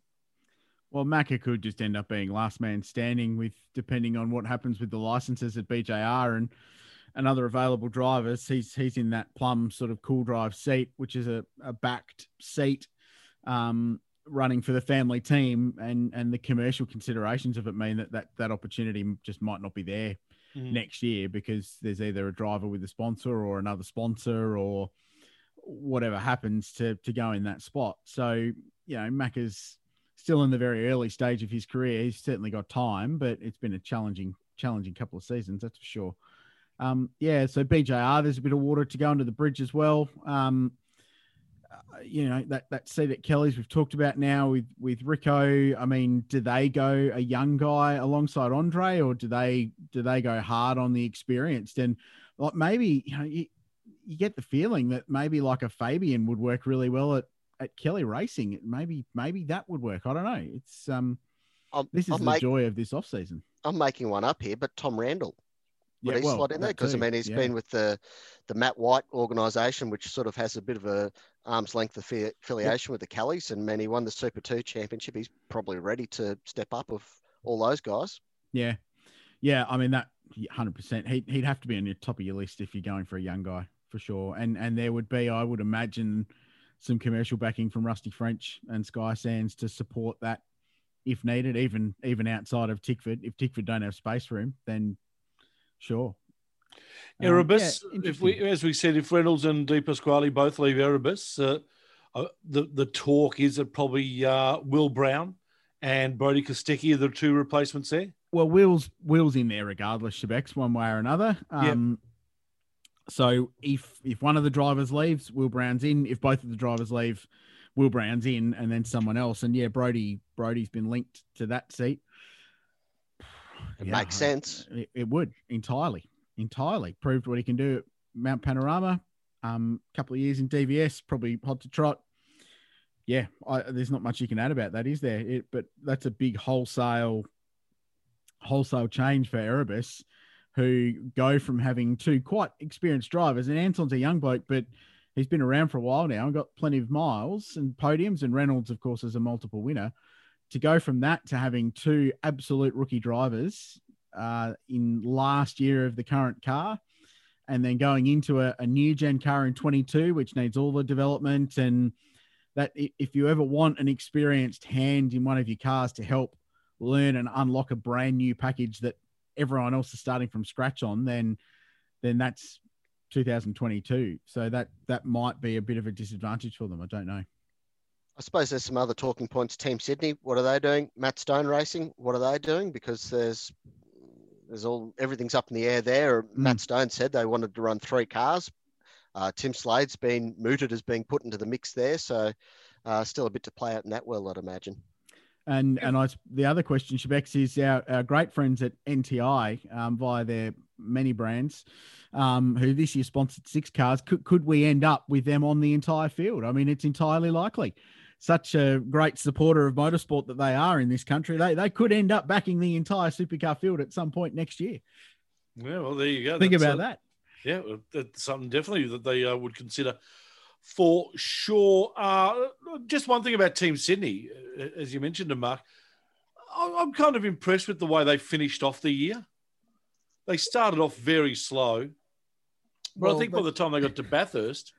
Well, Macca could just end up being last man standing with depending on what happens with the licenses at BJR and and other available drivers. He's he's in that plum sort of cool drive seat, which is a, a backed seat, um, running for the family team, and and the commercial considerations of it mean that that that opportunity just might not be there Mm. next year because there's either a driver with a sponsor or another sponsor or whatever happens to to go in that spot. So you know, Macca's still in the very early stage of his career. He's certainly got time, but it's been a challenging challenging couple of seasons, that's for sure. Um, yeah, so BJR, there's a bit of water to go under the bridge as well. Um, uh, you know that that seat at Kelly's we've talked about now with with Rico. I mean, do they go a young guy alongside Andre, or do they do they go hard on the experienced? And like maybe you know you, you get the feeling that maybe like a Fabian would work really well at at Kelly Racing. Maybe maybe that would work. I don't know. It's um I'm, this is I'm, the make- joy of this off season. I'm making one up here, but Tom Randle. Would Yeah, he well, slot in there? Because I mean, he's yeah. been with the the Matt White organisation, which sort of has a bit of a arm's length affi- affiliation with the Kellys, and man, he won the Super Two championship. He's probably ready to step up of all those guys. Yeah, yeah. I mean that hundred percent. He'd he'd have to be on the top of your list if you're going for a young guy for sure. And and there would be, I would imagine, some commercial backing from Rusty French and Sky Sands to support that if needed, even even outside of Tickford. If Tickford don't have space for him, then sure. Um, Erebus, yeah, if we, as we said, if Reynolds and De Pasquale both leave Erebus, uh, uh, the the talk is that probably uh, Will Brown and Brody Kostecki are the two replacements there. well, Will's Will's in there regardless, Shebex, one way or another. Yep. So if if one of the drivers leaves, Will Brown's in. If both of the drivers leave, Will Brown's in, and then someone else. And yeah, Brody Brody's been linked to that seat. It Yeah, makes sense. It, it would entirely, entirely proved what he can do at Mount Panorama. Um, couple of years in DVS, probably hot to trot. Yeah, I, there's not much you can add about that, is there? It, but that's a big wholesale, wholesale change for Erebus, who go from having two quite experienced drivers, and Anton's a young bloke, but he's been around for a while now and got plenty of miles and podiums, and Reynolds, of course, is a multiple winner. To go from that to having two absolute rookie drivers uh, in last year of the current car, and then going into a, a new gen car in 22, which needs all the development and that if you ever want an experienced hand in one of your cars to help learn and unlock a brand new package that everyone else is starting from scratch on, then then that's 2022. So that that might be a bit of a disadvantage for them. I don't know. I suppose there's some other talking points. Team Sydney, what are they doing? Matt Stone Racing, what are they doing? Because there's there's all everything's up in the air there. Matt Stone said they wanted to run three cars. Uh, Tim Slade's been mooted as being put into the mix there, so uh, still a bit to play out in that world, I'd imagine. And and I the other question, Shebex, is our, our great friends at NTI um, via their many brands, um, who this year sponsored six cars. Could could we end up with them on the entire field? I mean, it's entirely likely. Such a great supporter of motorsport that they are in this country, they they could end up backing the entire supercar field at some point next year. Yeah, well, there you go. Think That's, about uh, that. Yeah, that's something definitely that they uh, would consider for sure. Uh, just one thing about Team Sydney, uh, as you mentioned, to Mark, I'm kind of impressed with the way they finished off the year. They started off very slow, but Well, I think by the time they got to Bathurst,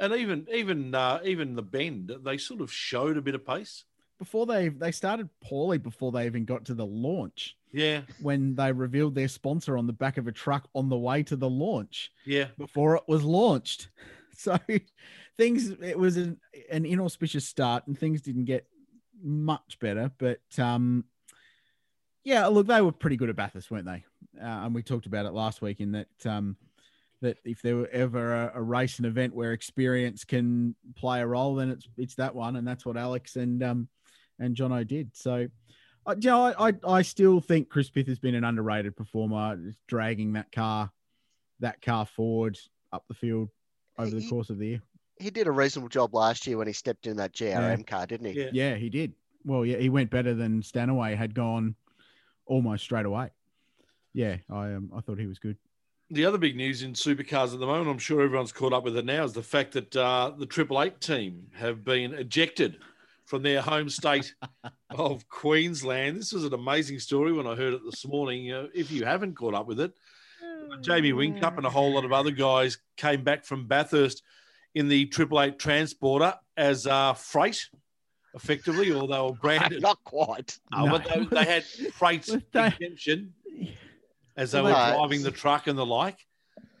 and even even uh, even the bend, they sort of showed a bit of pace. Before they they started poorly before they even got to the launch. Yeah, When they revealed their sponsor on the back of a truck on the way to the launch. yeah. before it was launched. So things it was an, an inauspicious start and things didn't get much better. But um yeah, look, they were pretty good at Bathurst, weren't they? Uh, and we talked about it last week in that um that if there were ever a, a race and event where experience can play a role, then it's it's that one, and that's what Alex and um and Jono did. So uh, you know, I, I I still think Chris Pither has been an underrated performer, dragging that car that car forward up the field over the course of the year. He did a reasonable job last year when he stepped in that GRM car, didn't he? Yeah. Yeah, he did. well, yeah, he went better than Stanaway had gone almost straight away. Yeah, I um, I thought he was good. The other big news in supercars at the moment, I'm sure everyone's caught up with it now, is the fact that uh, the Triple Eight team have been ejected from their home state of Queensland. This was an amazing story when I heard it this morning. Uh, if you haven't caught up with it, Jamie Whincup and a whole lot of other guys came back from Bathurst in the Triple Eight transporter as uh, freight, effectively, or they were branded. Not quite. Oh, but they, they had freight exemption as they were Well, driving the truck and the like.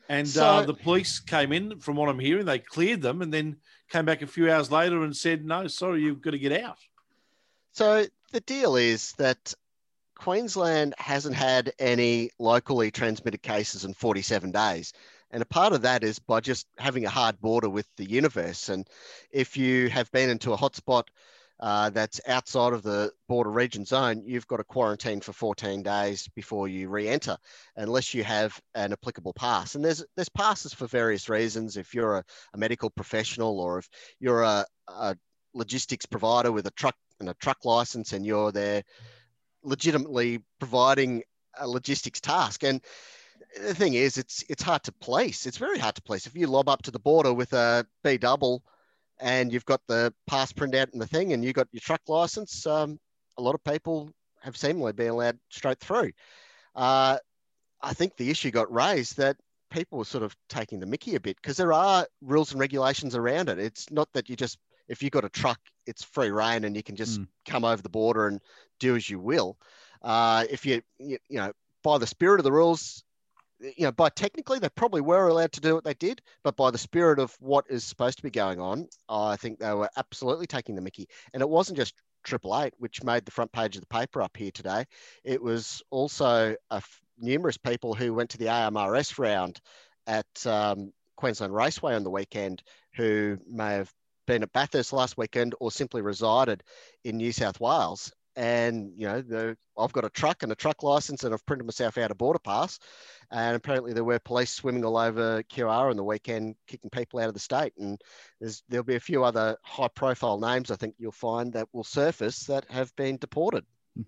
And So- uh, the police came in, from what I'm hearing, they cleared them and then came back a few hours later and said, no, sorry, you've got to get out. So the deal is that Queensland hasn't had any locally transmitted cases in 47 days. And a part of that is by just having a hard border with the universe. And if you have been into a hotspot uh, that's outside of the border region zone, you've got to quarantine for 14 days before you re-enter, unless you have an applicable pass. And there's there's passes for various reasons. If you're a, a medical professional or if you're a, a logistics provider with a truck and a truck license and you're there legitimately providing a logistics task. And the thing is, it's it's hard to place. It's very hard to place. If you lob up to the border with a B double and you've got the pass printout and the thing and you've got your truck license, um, a lot of people have seemingly been allowed straight through. Uh, I think the issue got raised that people were sort of taking the mickey a bit because there are rules and regulations around it. It's not that you just if you've got a truck, it's free reign and you can just come over the border and do as you will. Uh, if you, you, you know, by the spirit of the rules, you know, by technically they probably were allowed to do what they did, but by the spirit of what is supposed to be going on, I think they were absolutely taking the Mickey. And it wasn't just Triple Eight, which made the front page of the paper up here today. It was also a f- numerous people who went to the AMRS round at um, Queensland Raceway on the weekend who may have been at Bathurst last weekend or simply resided in New South Wales. And you know, the, I've got a truck and a truck license, and I've printed myself out a border pass. And apparently, there were police swimming all over QR on the weekend, kicking people out of the state. And there's there'll be a few other high-profile names I think you'll find that will surface that have been deported.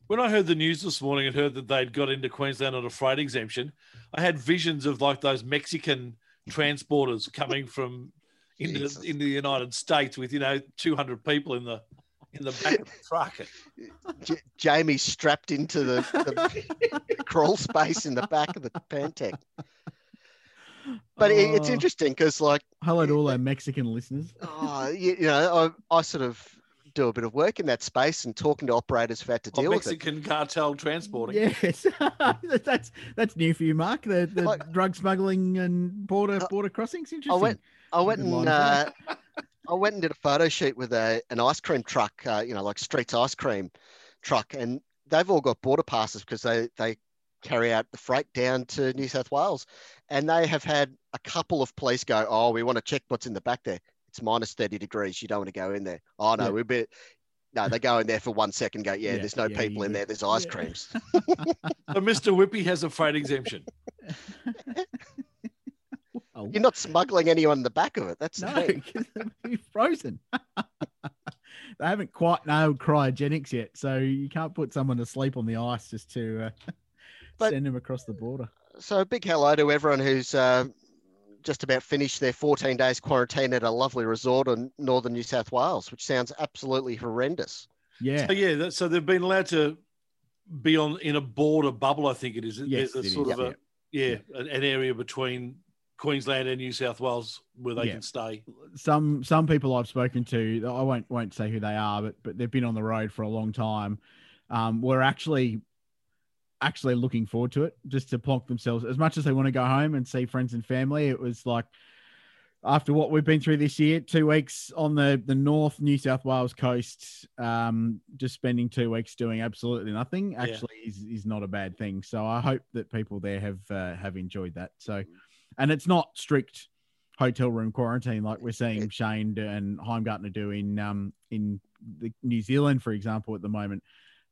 When I heard the news this morning and heard that they'd got into Queensland on a freight exemption, I had visions of like those Mexican transporters coming from into, into the United States with you know 200 people in the in the back of the truck. J- Jamie strapped into the, the crawl space in the back of the Pantech. But it, it's Oh. interesting because, like, Hello to all our Mexican listeners. oh, you, you know, I, I sort of do a bit of work in that space and talking to operators who've had to Of deal with. Mexican cartel transporting. Yes, that's that's new for you, Mark. The, the drug smuggling and border border crossings. Interesting. I went, I went and uh, of work. I went and did a photo shoot with a an ice cream truck, uh, you know, like Streets ice cream truck, and they've all got border passes because they they carry out the freight down to New South Wales, and they have had a couple of police go, oh, we want to check what's in the back there. It's minus thirty degrees. You don't want to go in there. Oh no, Yeah. we be. No, they go in there for one second. Go, yeah, Yeah, there's no yeah, people in there. There's ice yeah. creams. So Mr. Whippy has a freight exemption. You're not smuggling anyone in the back of it. That's the No, thing. 'cause they'll be frozen. they haven't quite nailed cryogenics yet, so you can't put someone to sleep on the ice just to uh, But- send them across the border. So big hello to everyone who's uh, just about finished their 14 days quarantine at a lovely resort in northern New South Wales, which sounds absolutely horrendous. Yeah, So yeah, that, so they've been allowed to be on in a border bubble. I think it is. Yes, There's a it sort is, of a yeah, an, an area between Queensland and New South Wales where they Yeah. can stay. some some people I've spoken to, I won't won't say who they are, but but they've been on the road for a long time. Um, were actually actually looking forward to it, just to plonk themselves as much as they want to go home and see friends and family. It was like after what we've been through this year, two weeks on the the North New South Wales coast, um, just spending two weeks doing absolutely nothing actually is, is not a bad thing. So I hope that people there have uh, have enjoyed that. So, and it's not strict hotel room quarantine like we're seeing Shane and Heimgartner do in um in the New Zealand, for example, at the moment.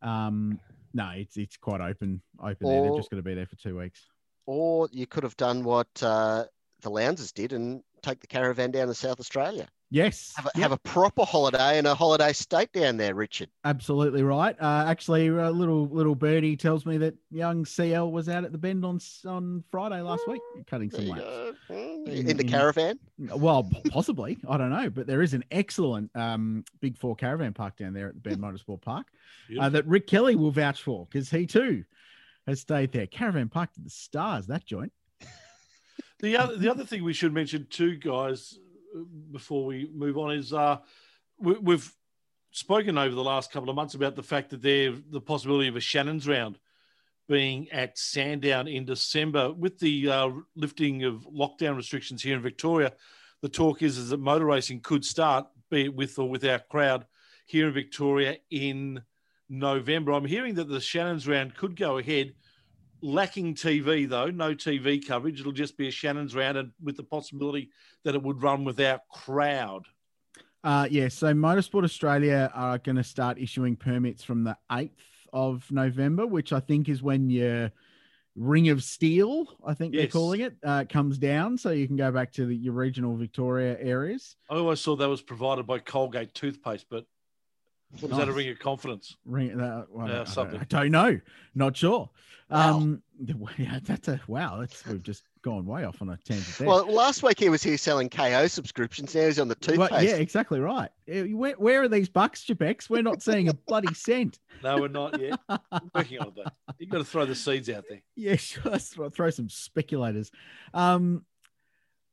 Um, no, it's it's quite open open there. They're just going to be there for two weeks. Or you could have done what uh, the Lowndes did and take the caravan down to South Australia. Yes. Have a, Yep. have a proper holiday and a holiday state down there, Richard. Absolutely right. Uh, actually, a little little birdie tells me that young CL was out at the bend on on Friday last week, cutting some There laps. In- In the in- caravan. Well, possibly. I don't know, but there is an excellent um, Big Four caravan park down there at the Bend Motorsport Park uh, that Rick Kelly will vouch for because he too has stayed there. Caravan park to the stars. That joint. The other, the other thing we should mention too, guys, before we move on, is uh, we, we've spoken over the last couple of months about the fact that there the possibility of a Shannon's round being at Sandown in December with the uh, lifting of lockdown restrictions here in Victoria. The talk is is that motor racing could start, be it with or without crowd, here in Victoria in November. I'm hearing that the Shannon's round could go ahead lacking TV though, no TV coverage. It'll just be a Shannon's round, and with the possibility that it would run without crowd. Uh, yeah, so Motorsport Australia are going to start issuing permits from the 8th of November, which I think is when your Ring of Steel, I think they're calling it, uh, comes down. So you can go back to the, your regional Victoria areas. I always thought that was provided by Colgate toothpaste, but was that a ring of confidence? Ring, uh, well, Yeah, I don't- something. I don't know. Not sure. Wow. Um, yeah, that's a wow. That's we've just gone way off on a tangent there. Well, last week he was here selling Kayo subscriptions. Now he's on the Well, toothpaste. yeah, exactly right. Uh, Where, where are these bucks, Shebex? We're not seeing a bloody cent. No, we're not yet. Working on that. You've got to throw the seeds out there. Yeah, sure. Let's throw throw some speculators. Um,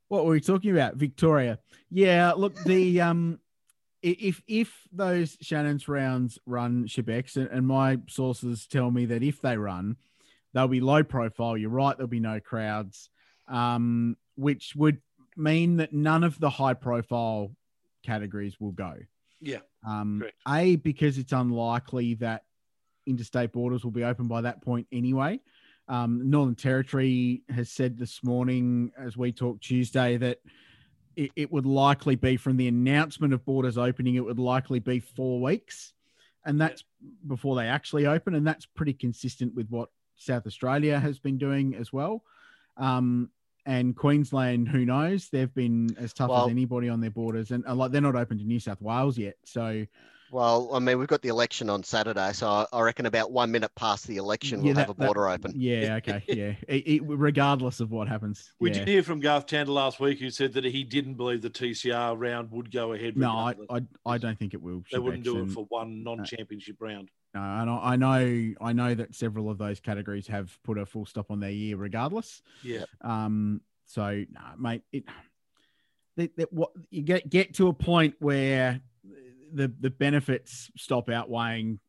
what were we talking about? Victoria. Yeah, look, the um, i- if if those Shannon's rounds run Shebex, and, and my sources tell me that if they run, they'll be low profile. You're right, there'll be no crowds, um, which would mean that none of the high profile categories will go. Yeah. Um, Correct. a because it's unlikely that interstate borders will be open by that point anyway. Um, Northern Territory has said this morning, as we talk Tuesday, that it, it would likely be from the announcement of borders opening, it would likely be four weeks, and that's before they actually open, and that's pretty consistent with what South Australia has been doing as well. Um, and Queensland, who knows? They've been as tough Well- as anybody on their borders, and uh, like they're not open to New South Wales yet. So Well, I mean, we've got the election on Saturday, so I- I reckon about one minute past the election, we'll that- have a that- border open. Yeah, okay, yeah. It, it- regardless of what happens. We yeah. did hear from Garth Tander last week, who said that he didn't believe the TCR round would go ahead. No, I. I, I don't think it will. they wouldn't do it for one non-championship round. No, and I, I know, I know that several of those categories have put a full stop on their year, regardless. Yeah. Um. So, no, mate, it. That, that what you get get to a point where the the benefits stop outweighing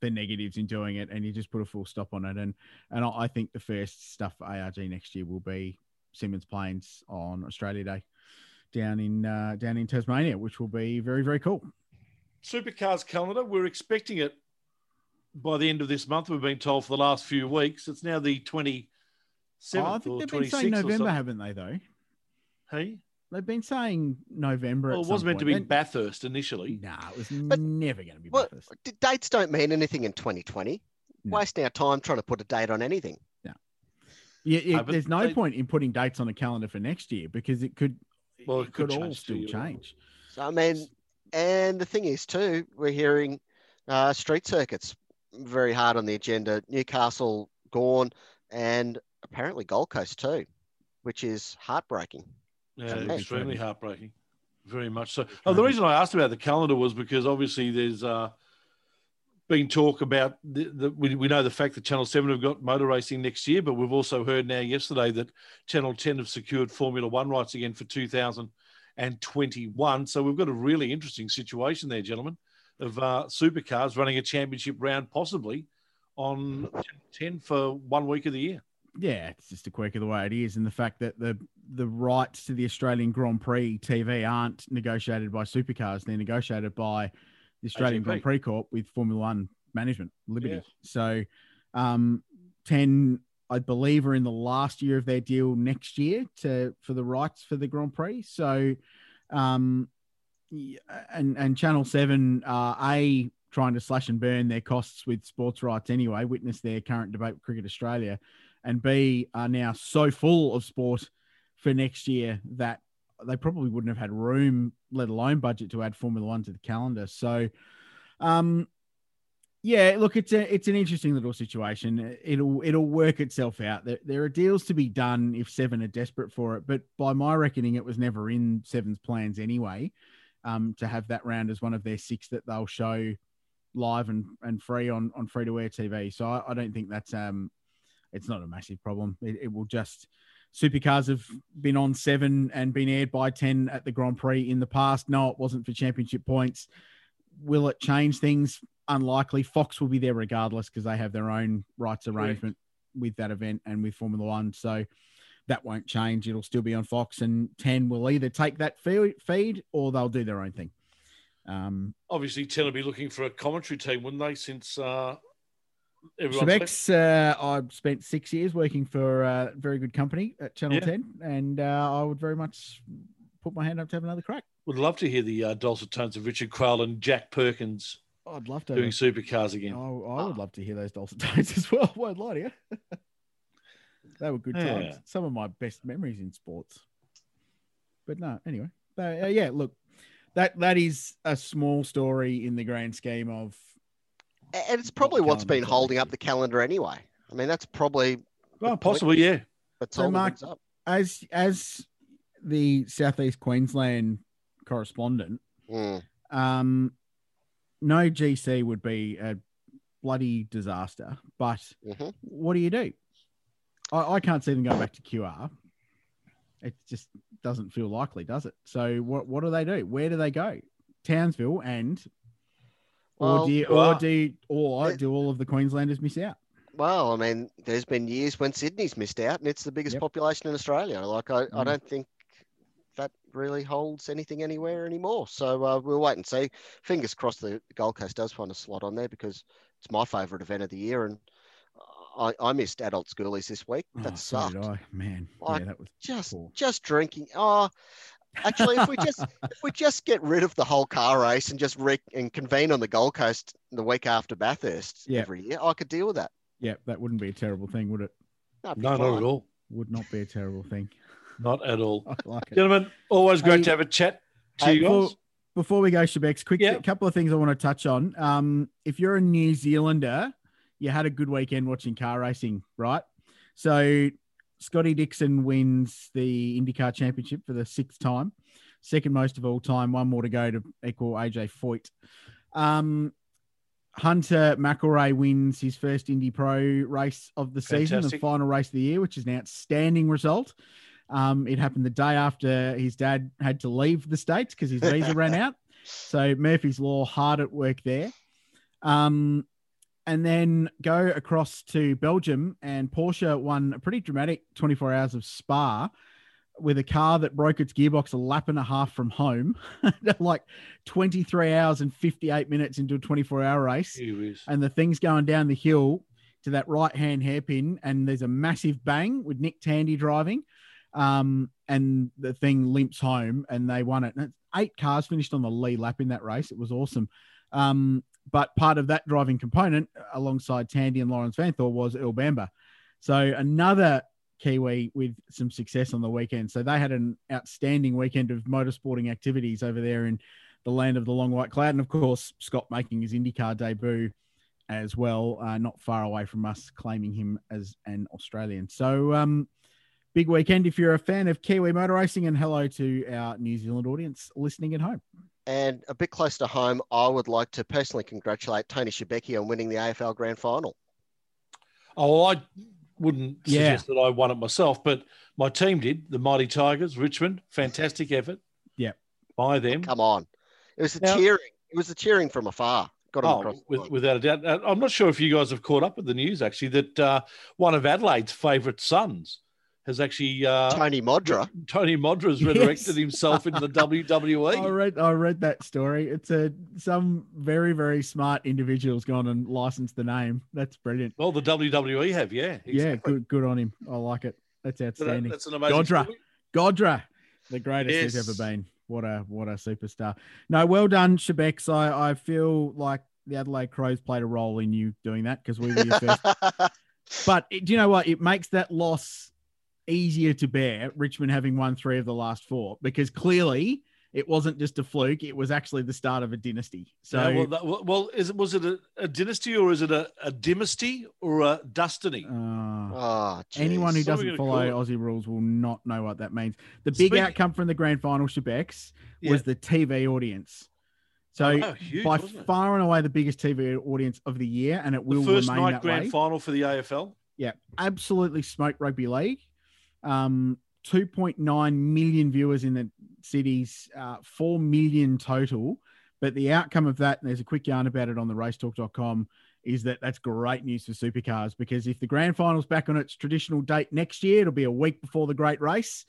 the negatives in doing it, and you just put a full stop on it. And and I think the first stuff for ARG next year will be Symmons Plains on Australia Day, down in uh, down in Tasmania, which will be very very cool. Supercars calendar, we're expecting it by the end of this month. We've been told for the last few weeks. It's now the 27th Oh, I think or they've been 26th saying November, haven't they? Though Hey? They've been saying November. Well, at it was some meant to be Then- Bathurst initially. Nah, it was but, never going to be Well, Bathurst. d- dates don't mean anything in 2020. No. Wasting our time trying to put a date on anything. Yeah, yeah, No, there's no they- point in putting dates on a calendar for next year because it could, Well, it, could, all still change. So, I mean, and the thing is, too, we're hearing uh, street circuits very hard on the agenda. Newcastle gone, and apparently Gold Coast, too, which is heartbreaking. Yeah, extremely heartbreaking. Very much so. Oh, the reason I asked about the calendar was because obviously there's uh, been talk about the, the we, we know the fact that Channel 7 have got motor racing next year, but we've also heard now yesterday that Channel 10 have secured Formula One rights again for 2021. So we've got a really interesting situation there, gentlemen, of uh, supercars running a championship round possibly on 10 for one week of the year. Yeah, it's just a quirk of the way it is, and the fact that the the rights to the Australian Grand Prix TV aren't negotiated by Supercars; they're negotiated by the Australian AGP. Grand Prix Corp with Formula One management, Liberty. Yeah. So, um, ten, I believe, are in the last year of their deal next year to for the rights for the Grand Prix. So, um, and and Channel Seven are a trying to slash and burn their costs with sports rights anyway. Witness their current debate with Cricket Australia, and B are now so full of sport for next year that they probably wouldn't have had room, let alone budget, to add Formula One to the calendar. So, um, yeah, look, it's a it's an interesting little situation. It'll it'll work itself out. There, there are deals to be done if Seven are desperate for it, but by my reckoning, it was never in Seven's plans anyway. Um, to have that round as one of their six that they'll show live and, and free on on free to air TV. So I, I don't think that's um, it's not a massive problem. It, it will just supercars have been on seven and been aired by 10 at the Grand Prix in the past. No, it wasn't for championship points. Will it change things? Unlikely. Fox will be there regardless because they have their own rights arrangement with that event and with Formula One. So that won't change. It'll still be on Fox, and 10 will either take that feed or they'll do their own thing. Um, Obviously, 10 will be looking for a commentary team, wouldn't they? Since uh, Shebex, uh, I've spent six years working for a very good company at Channel Yeah. 10, and uh, I would very much put my hand up to have another crack. Would love to hear the uh, dulcet tones of Richard Craill and Jack Perkins I'd love to. doing supercars again. Oh, I would love to hear those dulcet tones as well. Won't lie to you. they were good Yeah. times. Some of my best memories in sports. But no, anyway. So, uh, yeah, look, that that is a small story in the grand scheme of And it's probably what's been calendar's holding up the calendar anyway. I mean, that's probably Well, possibly, yeah. That's So, Mark, up. as as the southeast Queensland correspondent, Mm. um, no GC would be a bloody disaster. But Mhm. what do you do? I, I can't see them going back to QR. It just doesn't feel likely, does it? So what what do they do? Where do they go? Townsville and or do you, well, or do you, or do all of the Queenslanders miss out? Well, I mean, there's been years when Sydney's missed out, and it's the biggest Yep. population in Australia. Like, I, I Mm. don't think that really holds anything anywhere anymore. So uh, we'll wait and see. Fingers crossed the Gold Coast does find a slot on there because it's my favourite event of the year, and I, I missed adult schoolies this week. That Oh, so sucked. did I. Man, Like, yeah, that was just poor. just drinking. Oh, actually, if we just if we just get rid of the whole car race and just re- and convene on the Gold Coast the week after Bathurst Yeah. every year, I could deal with that. Yeah, that wouldn't be a terrible thing, would it? No, not at all. Would not be a terrible thing. Not at all. Like. Gentlemen, always great Hey, to have a chat to Hey, you before, guys. before we go, Shebex, quick Yeah. a couple of things I want to touch on. Um, if you're a New Zealander, you had a good weekend watching car racing, right? So Scotty Dixon wins the IndyCar Championship for the sixth time, second most of all time. One more to go to equal AJ Foyt. Um, Hunter McElrea wins his first Indy Pro race of the season, the final race of the year, which is an outstanding result. Um, it happened the day after his dad had to leave the States because his visa ran out. So Murphy's Law hard at work there. Um, and then go across to Belgium, and Porsche won a pretty dramatic 24 hours of Spa with a car that broke its gearbox a lap and a half from home, like 23 hours and 58 minutes into a 24 hour race. And the thing's going down the hill to that right hand hairpin, and there's a massive bang with Nick Tandy driving. Um, and the thing limps home, and they won it. And eight cars finished on the lead lap in that race. It was awesome. Um, but part of that driving component, alongside Tandy and Laurens Vanthoor, was Earl Bamber. So another Kiwi with some success on the weekend. So they had an outstanding weekend of motorsporting activities over there in the land of the long white cloud. And of course, Scott making his IndyCar debut as well, uh, not far away from us claiming him as an Australian. So, um, big weekend if you're a fan of Kiwi motor racing, and hello to our New Zealand audience listening at home. And a bit close to home, I would like to personally congratulate Tony Shebeki on winning the AFL Grand Final. Oh, I wouldn't Yeah. suggest that I won it myself, but my team did. The Mighty Tigers, Richmond, fantastic effort Yeah. by them. Come on, it was the Now- cheering. It was the cheering from afar. Got him Oh, across. with, line. without a doubt. Uh, I'm not sure if you guys have caught up with the news actually that uh, one of Adelaide's favourite sons has actually uh, Tony Modra. Tony Modra has Yes. himself in the WWE. I WWE. read I read that story. It's a some very very smart individual's gone and licensed the name. That's brilliant. Well, the WWE have, yeah, Yeah, good good on him. I like it. That's So that- outstanding. that's an amazing. Godra. story. Godra, the greatest Yes. there's ever been. What a what a superstar. No, well done, Shebex. I, I feel like the Adelaide Crows played a role in you doing that because we were your first. but it, do you know what? It makes that loss easier to bear Richmond having won three of the last four because clearly it wasn't just a fluke; it was actually the start of a dynasty. So, Yeah, well, that, well, well, is it was it a, a dynasty or is it a, a dynasty or a destiny? uh, Oh, anyone who What are we doesn't follow Aussie rules will not know what that means. The big Speak- outcome from the grand final, Shebex, Yeah. was the TV audience. So Oh, huge, by far and away the biggest TV audience of the year, and it the will first remain night that grand way. final for the AFL. Yeah, absolutely smoked rugby league. Um, 2.9 million viewers in the cities, uh, 4 million total. But the outcome of that, and there's a quick yarn about it on the racetalk.com, is that that's great news for supercars because if the grand final's back on its traditional date next year, it'll be a week before the great race.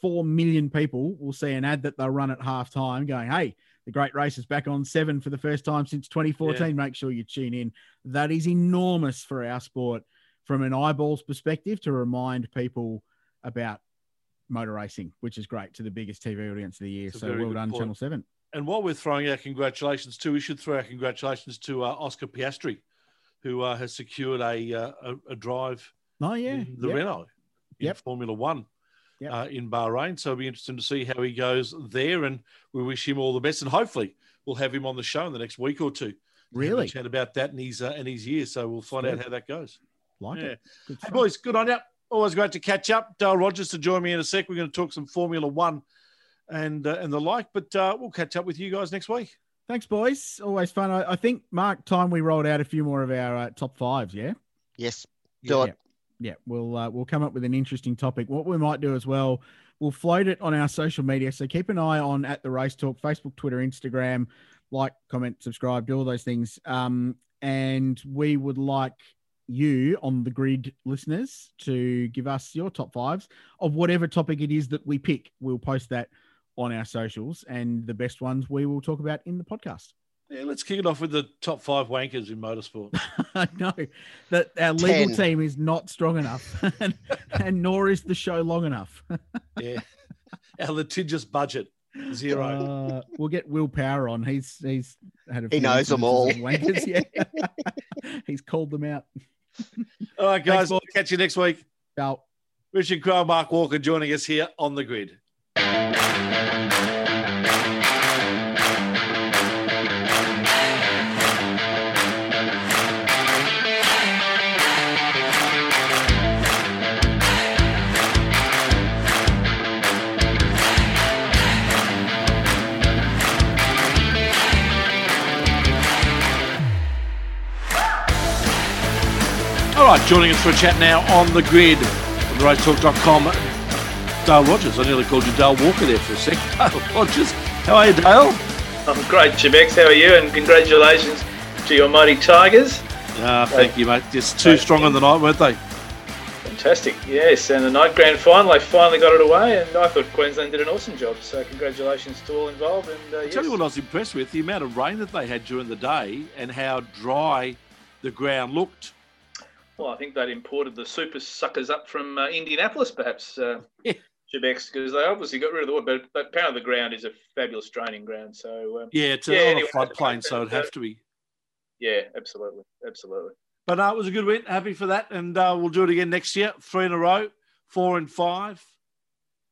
4 million people will see an ad that they'll run at half time going, hey, the great race is back on seven for the first time since 2014. Make sure you tune in. That is enormous for our sport from an eyeballs perspective to remind people about motor racing, which is great to the biggest TV audience of the year. So well good done, point. Channel 7. And while we're throwing our congratulations to, we should throw our congratulations to uh, Oscar Piastri, who uh, has secured a, uh, a a drive Oh, yeah. the Yep. Renault in Yep. Formula One Yep. uh, in Bahrain. So it'll be interesting to see how he goes there, and we wish him all the best. And hopefully, we'll have him on the show in the next week or two. Really? chat about that and his uh, and his year. So we'll find out how that goes. Like Yeah. it. Good Hey boys, good on you. Always great to catch up. Dale Rogers to join me in a sec. We're going to talk some Formula One and uh, and the like, but uh, we'll catch up with you guys next week. Thanks, boys. Always fun. I, I think, Mark, time we rolled out a few more of our uh, top fives, yeah? Yes. Yeah. Do yeah. it. Yeah, we'll uh, we'll come up with an interesting topic. What we might do as well, we'll float it on our social media. So keep an eye on at the Race Talk, Facebook, Twitter, Instagram. Like, comment, subscribe, do all those things. Um, and we would like you on the grid listeners to give us your top fives of whatever topic it is that we pick. We'll post that on our socials, and the best ones we will talk about in the podcast. Yeah, let's kick it off with the top five wankers in motorsport. I know that our legal Ten. team is not strong enough, and, and nor is the show long enough. yeah, our litigious budget zero. Uh, we'll get Will Power on. He's he's had a He knows them all. Wankers, yeah. he's called them out. All right, guys, Thanks, we'll catch you next week. Ciao. Richard Craill, Mark Walker joining us here on the grid. Right, joining us for a chat now on the grid racetalk.com. Dale Rogers. I nearly called you Dale Walker there for a sec. Dale Rogers. How are you, Dale? I'm great, Shebex. How are you? And congratulations to your mighty Tigers. Ah, thank you, mate. Just too strong on the night, weren't they? Fantastic. Yes, and the night grand final, they finally got it away, and I thought Queensland did an awesome job. So congratulations to all involved. And uh, yes. tell you what I was impressed with the amount of rain that they had during the day and how dry the ground looked. Well, I think they'd imported the super suckers up from uh, Indianapolis, perhaps, uh, Yeah. Because they obviously got rid of the wood. But, but of the ground is a fabulous training ground. So um, Yeah, it's Yeah, anyway, a floodplain, so it'd have to be. yeah, absolutely, absolutely. But uh, it was a good win. Happy for that. And uh, we'll do it again next year. Three in a row, four and five.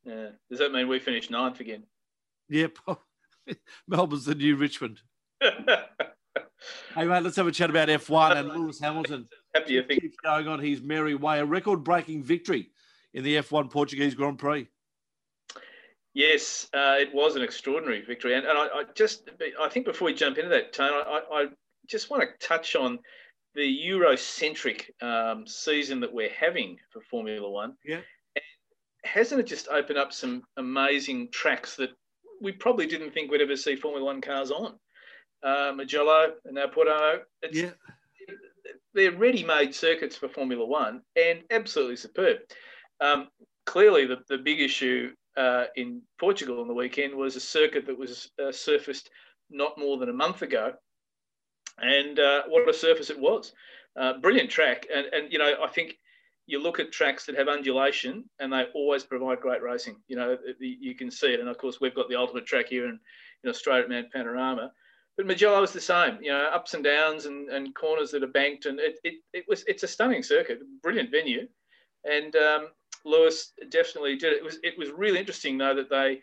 Yeah. Does that mean we finish ninth again? Yep. Melbourne's the new Richmond. Hey, mate, let's have a chat about F1 and Lewis Hamilton. Happy you think keeps going on his merry way. A record breaking victory in the F1 Portuguese Grand Prix. Yes, uh, it was an extraordinary victory, and, and I, I just I think before we jump into that, Tone, I, I just want to touch on the Eurocentric um, season that we're having for Formula One. Yeah. Hasn't it just opened up some amazing tracks that we probably didn't think we'd ever see Formula One cars on? Uh, Mugello and now Porto. It's, Yeah. They're ready-made circuits for Formula One and absolutely superb. Um, clearly, the, the big issue uh, in Portugal on the weekend was a circuit that was uh, surfaced not more than a month ago, and uh, what a surface it was! Uh, brilliant track, and and you know I think you look at tracks that have undulation and they always provide great racing. You know you can see it, and of course we've got the ultimate track here in know straight at Mount Panorama. But Mugello is the same, you know, ups and downs and, and corners that are banked, and it, it, it was it's a stunning circuit, brilliant venue, and um, Lewis definitely did it. it. was it was really interesting though that they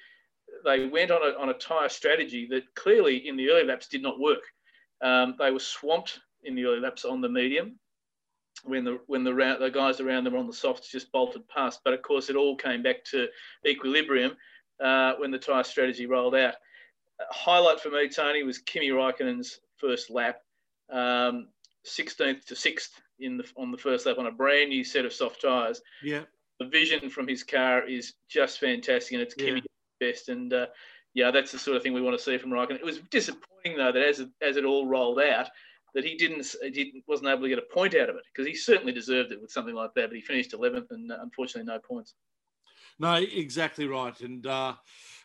they went on a on a tyre strategy that clearly in the early laps did not work. Um, they were swamped in the early laps on the medium when the when the round, the guys around them on the softs just bolted past. But of course, it all came back to equilibrium uh, when the tyre strategy rolled out. A highlight for me, Tony, was Kimi Raikkonen's first lap, um, 16th to 6th in the on the first lap on a brand new set of soft tyres. Yeah. The vision from his car is just fantastic, and it's yeah. Kimi best. And uh, yeah, that's the sort of thing we want to see from Raikkonen. It was disappointing though that as it, as it all rolled out, that he didn't, he wasn't able to get a point out of it because he certainly deserved it with something like that. But he finished 11th and uh, unfortunately no points. No, exactly right. And uh,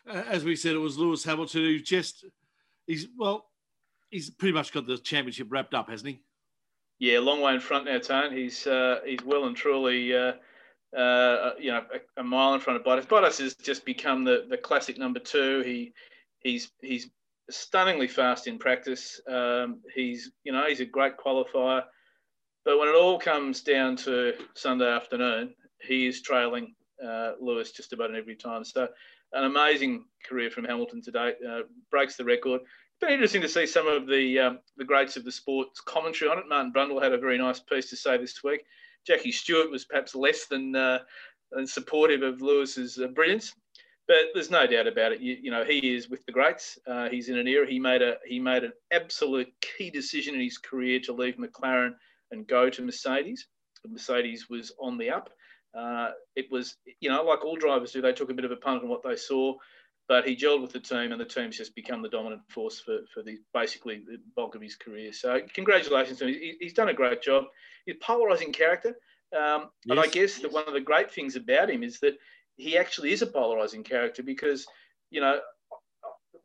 as we said, it was Lewis Hamilton who just he's well, he's pretty much got the championship wrapped up, hasn't he? Yeah, long way in front now, Tone. He's uh, he's well and truly. Uh, uh, you know, a, a, mile in front of Bottas. Bottas has just become the, the classic number two. He he's he's stunningly fast in practice. Um, he's you know he's a great qualifier, but when it all comes down to Sunday afternoon, he is trailing uh, Lewis just about every time. So an amazing career from Hamilton today. Uh, breaks the record. It's been interesting to see some of the um, the greats of the sport's commentary on it. Martin Brundle had a very nice piece to say this week. Jackie Stewart was perhaps less than uh, than supportive of Lewis's uh, brilliance. But there's no doubt about it. You, you know, he is with the greats. Uh, he's in an era. He made a he made an absolute key decision in his career to leave McLaren and go to Mercedes. Mercedes was on the up. Uh, it was, you know, like all drivers do, they took a bit of a punt on what they saw, but he gelled with the team, and the team's just become the dominant force for, for the basically the bulk of his career. So, congratulations to him. He, he's done a great job. He's polarizing character, um, yes. and I guess that one of the great things about him is that he actually is a polarizing character because, you know,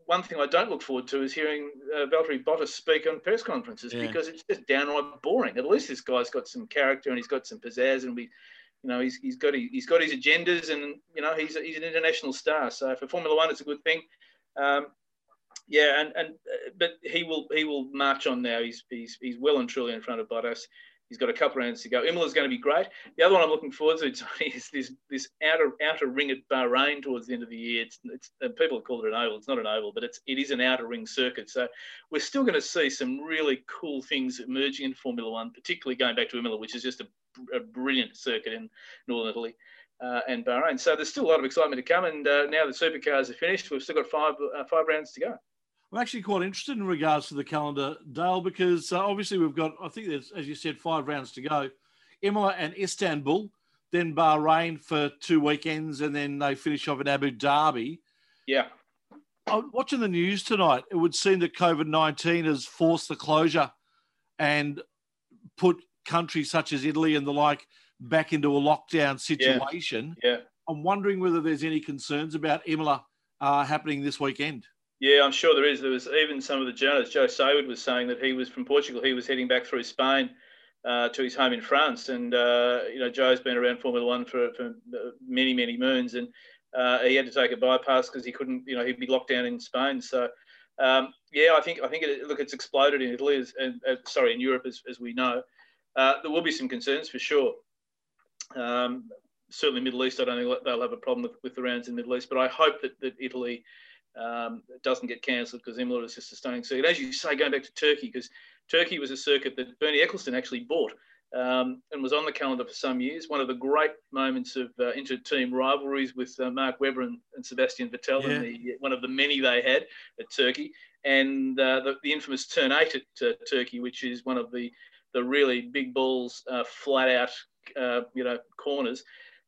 one thing I don't look forward to is hearing uh, Valtteri Bottas speak on press conferences yeah. because it's just downright boring. At least this guy's got some character and he's got some pizzazz, and we, you know, he's, he's got he's got his agendas, and you know, he's he's an international star. So for Formula One, it's a good thing. Um, yeah, and and uh, but he will he will march on now. He's he's he's well and truly in front of Bottas. He's got a couple rounds to go. Imola's going to be great. The other one I'm looking forward to is this this outer outer ring at Bahrain towards the end of the year. It's, it's people have called it an oval. It's not an oval, but it's it is an outer ring circuit. So we're still going to see some really cool things emerging in Formula One, particularly going back to Imola, which is just a, a brilliant circuit in Northern Italy. Uh, and Bahrain. So there's still a lot of excitement to come. And uh, now the supercars are finished, we've still got five uh, five rounds to go. I'm actually quite interested in regards to the calendar, Dale, because uh, obviously we've got, I think there's, as you said, five rounds to go. Imola and Istanbul, then Bahrain for two weekends, and then they finish off in Abu Dhabi. Yeah. I'm watching the news tonight. It would seem that COVID 19 has forced the closure and put countries such as Italy and the like back into a lockdown situation. Yeah. yeah. I'm wondering whether there's any concerns about Imola uh, happening this weekend. Yeah, I'm sure there is. There was even some of the journalists. Joe Saward was saying that he was from Portugal. He was heading back through Spain uh, to his home in France, and uh, you know Joe's been around Formula One for, for many many moons, and uh, he had to take a bypass because he couldn't. You know, he'd be locked down in Spain. So um, yeah, I think I think it, look, it's exploded in Italy, as, and uh, sorry, in Europe as, as we know. Uh, there will be some concerns for sure. Um, certainly, Middle East. I don't think they'll have a problem with, with the rounds in the Middle East, but I hope that, that Italy um, it doesn't get cancelled because Imola is just a stunning circuit. As you say, going back to Turkey, because Turkey was a circuit that Bernie Ecclestone actually bought um, and was on the calendar for some years. One of the great moments of uh, inter-team rivalries with uh, Mark Webber and, and Sebastian Vettel, yeah. the, one of the many they had at Turkey, and uh, the, the, infamous turn eight at uh, Turkey, which is one of the the really big balls, uh, flat out, uh, you know, corners.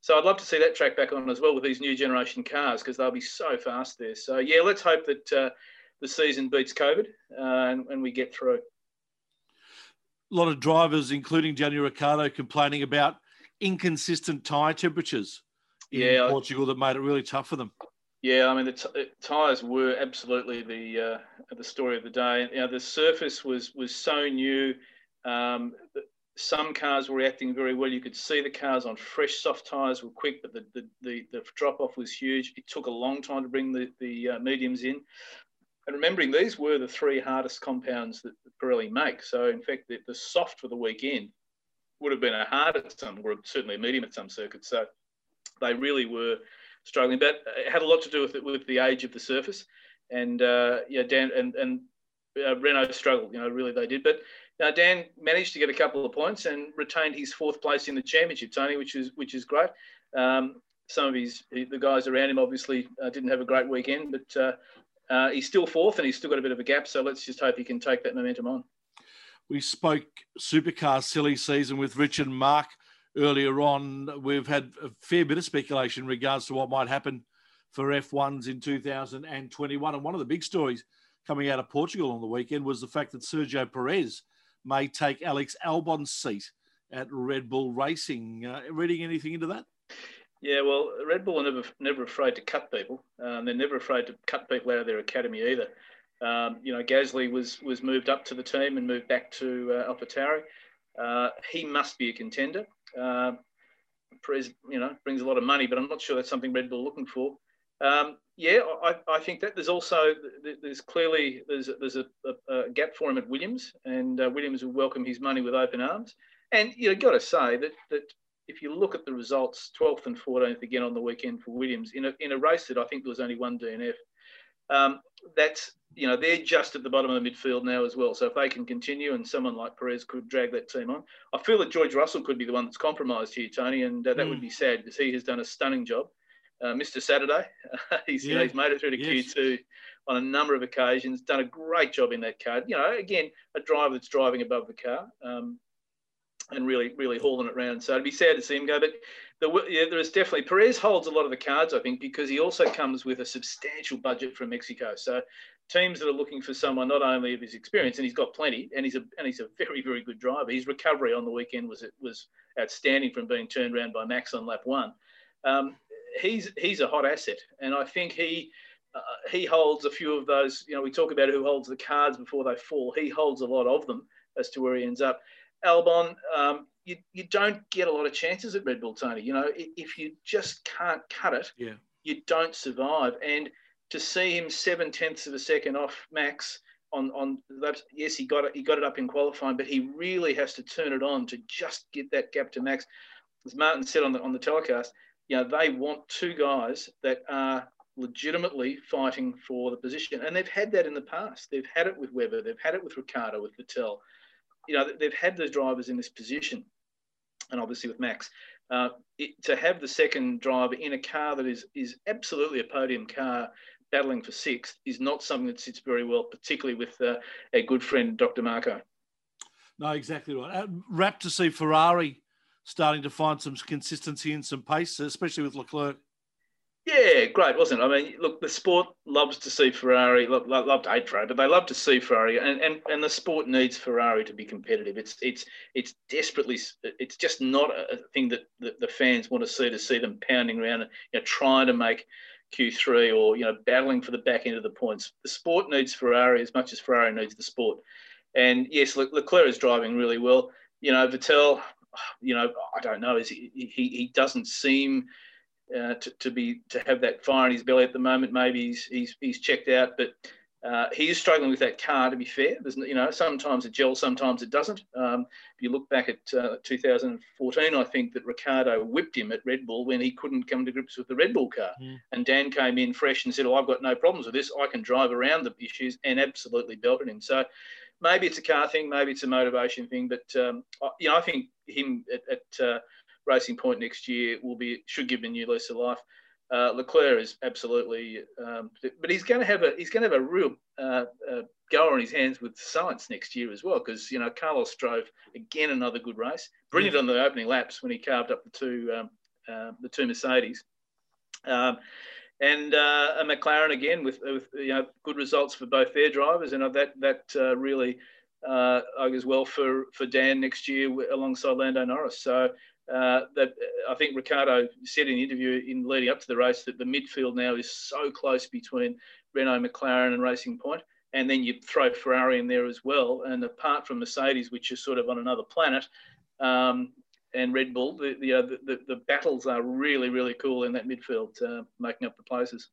So I'd love to see that track back on as well with these new generation cars because they'll be so fast there. So yeah, let's hope that uh, the season beats COVID uh, and, and, we get through. A lot of drivers, including Daniel Ricciardo, complaining about inconsistent tyre temperatures in yeah, Portugal that made it really tough for them. Yeah, I mean the t- tyres were absolutely the uh, the story of the day. You know, the surface was was so new. Um, some cars were reacting very well. You could see the cars on fresh soft tyres were quick, but the, the, the, the drop off was huge. It took a long time to bring the, the uh, mediums in. And remembering these were the three hardest compounds that Pirelli make. So, in fact, the, the soft for the weekend would have been a hard at some, or certainly a medium at some circuits. So, they really were struggling. But it had a lot to do with it, with the age of the surface, and uh, yeah, Dan and and uh, Renault struggled. You know, really they did. But now Dan managed to get a couple of points and retained his fourth place in the championship, Tony, which is which is great. Um, some of his the guys around him obviously uh, didn't have a great weekend, but uh, uh, he's still fourth and he's still got a bit of a gap. So let's just hope he can take that momentum on. We spoke supercar silly season with Richard Mark earlier on. We've had a fair bit of speculation in regards to what might happen for F1s in 2021. And one of the big stories coming out of Portugal on the weekend was the fact that Sergio Perez may take Alex Albon's seat at Red Bull Racing. Uh, reading anything into that? Yeah, well, Red Bull are never never afraid to cut people. Um, they're never afraid to cut people out of their academy either. Um, you know, Gasly was was moved up to the team and moved back to uh, AlphaTauri. Uh, he must be a contender. Uh, Perez, you know, brings a lot of money, but I'm not sure that's something Red Bull are looking for. Um, yeah, I, I, think that there's also there's clearly there's there's a, a, a gap for him at Williams, and uh, Williams will welcome his money with open arms. And you know, got to say that that if you look at the results, 12th and 14th again on the weekend for Williams in a in a race that I think there was only one DNF. Um, that's you know they're just at the bottom of the midfield now as well. So if they can continue, and someone like Perez could drag that team on, I feel that George Russell could be the one that's compromised here, Tony, and uh, that mm. would be sad because he has done a stunning job. Uh, Mr. Saturday, he's yeah. you know, he's made it through to yes. Q2 on a number of occasions, done a great job in that car. You know, again, a driver that's driving above the car. Um, and really, really hauling it around. So it'd be sad to see him go. But the, yeah, there is definitely Perez holds a lot of the cards, I think, because he also comes with a substantial budget from Mexico. So teams that are looking for someone not only of his experience, and he's got plenty, and he's a and he's a very, very good driver. His recovery on the weekend was was outstanding from being turned around by Max on lap one. Um, he's he's a hot asset, and I think he. Uh, he holds a few of those. You know, we talk about who holds the cards before they fall. He holds a lot of them as to where he ends up. Albon, um, you, you don't get a lot of chances at Red Bull, Tony. You know, if you just can't cut it, yeah. you don't survive. And to see him seven tenths of a second off Max on on that, yes, he got it. He got it up in qualifying, but he really has to turn it on to just get that gap to Max. As Martin said on the on the telecast, you know, they want two guys that are legitimately fighting for the position, and they've had that in the past. They've had it with Webber, they've had it with Ricciardo, with Vettel you know, they've had those drivers in this position, and obviously with Max, uh, it, to have the second driver in a car that is is absolutely a podium car, battling for sixth, is not something that sits very well, particularly with uh, our good friend Dr. Marko. No, exactly right. Uh, rapt to see Ferrari starting to find some consistency and some pace, especially with Leclerc. Yeah, great, wasn't it? I mean, look, the sport loves to see Ferrari, love, love to hate Ferrari, but they love to see Ferrari, and, and, and the sport needs Ferrari to be competitive. It's it's it's desperately, it's just not a thing that the, the fans want to see to see them pounding around and you know trying to make Q3 or you know battling for the back end of the points. The sport needs Ferrari as much as Ferrari needs the sport. And yes, Le- Leclerc is driving really well. You know, Vettel, you know, I don't know, is he, he, he doesn't seem uh, to, to be to have that fire in his belly at the moment. Maybe he's he's, he's checked out, but uh, he is struggling with that car. To be fair, there's you know sometimes it gels, sometimes it doesn't. Um, if you look back at uh, 2014, I think that Ricciardo whipped him at Red Bull when he couldn't come to grips with the Red Bull car, mm. and Dan came in fresh and said, "Oh, I've got no problems with this. I can drive around the issues," and absolutely belted him. So. Maybe it's a car thing, maybe it's a motivation thing, but um, you know I think him at, at uh, Racing Point next year will be should give him a new lease of life. Uh, Leclerc is absolutely, um, but he's going to have a he's going to have a real uh, uh, go on his hands with Sainz next year as well because you know Carlos drove again another good race, brilliant on the opening laps when he carved up the two um, uh, the two Mercedes, um, and uh, a McLaren again with, with you know good results for both their drivers, and that that uh, really uh, augurs well for for Dan next year alongside Lando Norris. So uh, that I think Ricciardo said in the interview in leading up to the race that the midfield now is so close between Renault, McLaren, and Racing Point, and then you throw Ferrari in there as well. And apart from Mercedes, which is sort of on another planet, um, and Red Bull, the the, uh, the, the battles are really really cool in that midfield, uh, making up the places.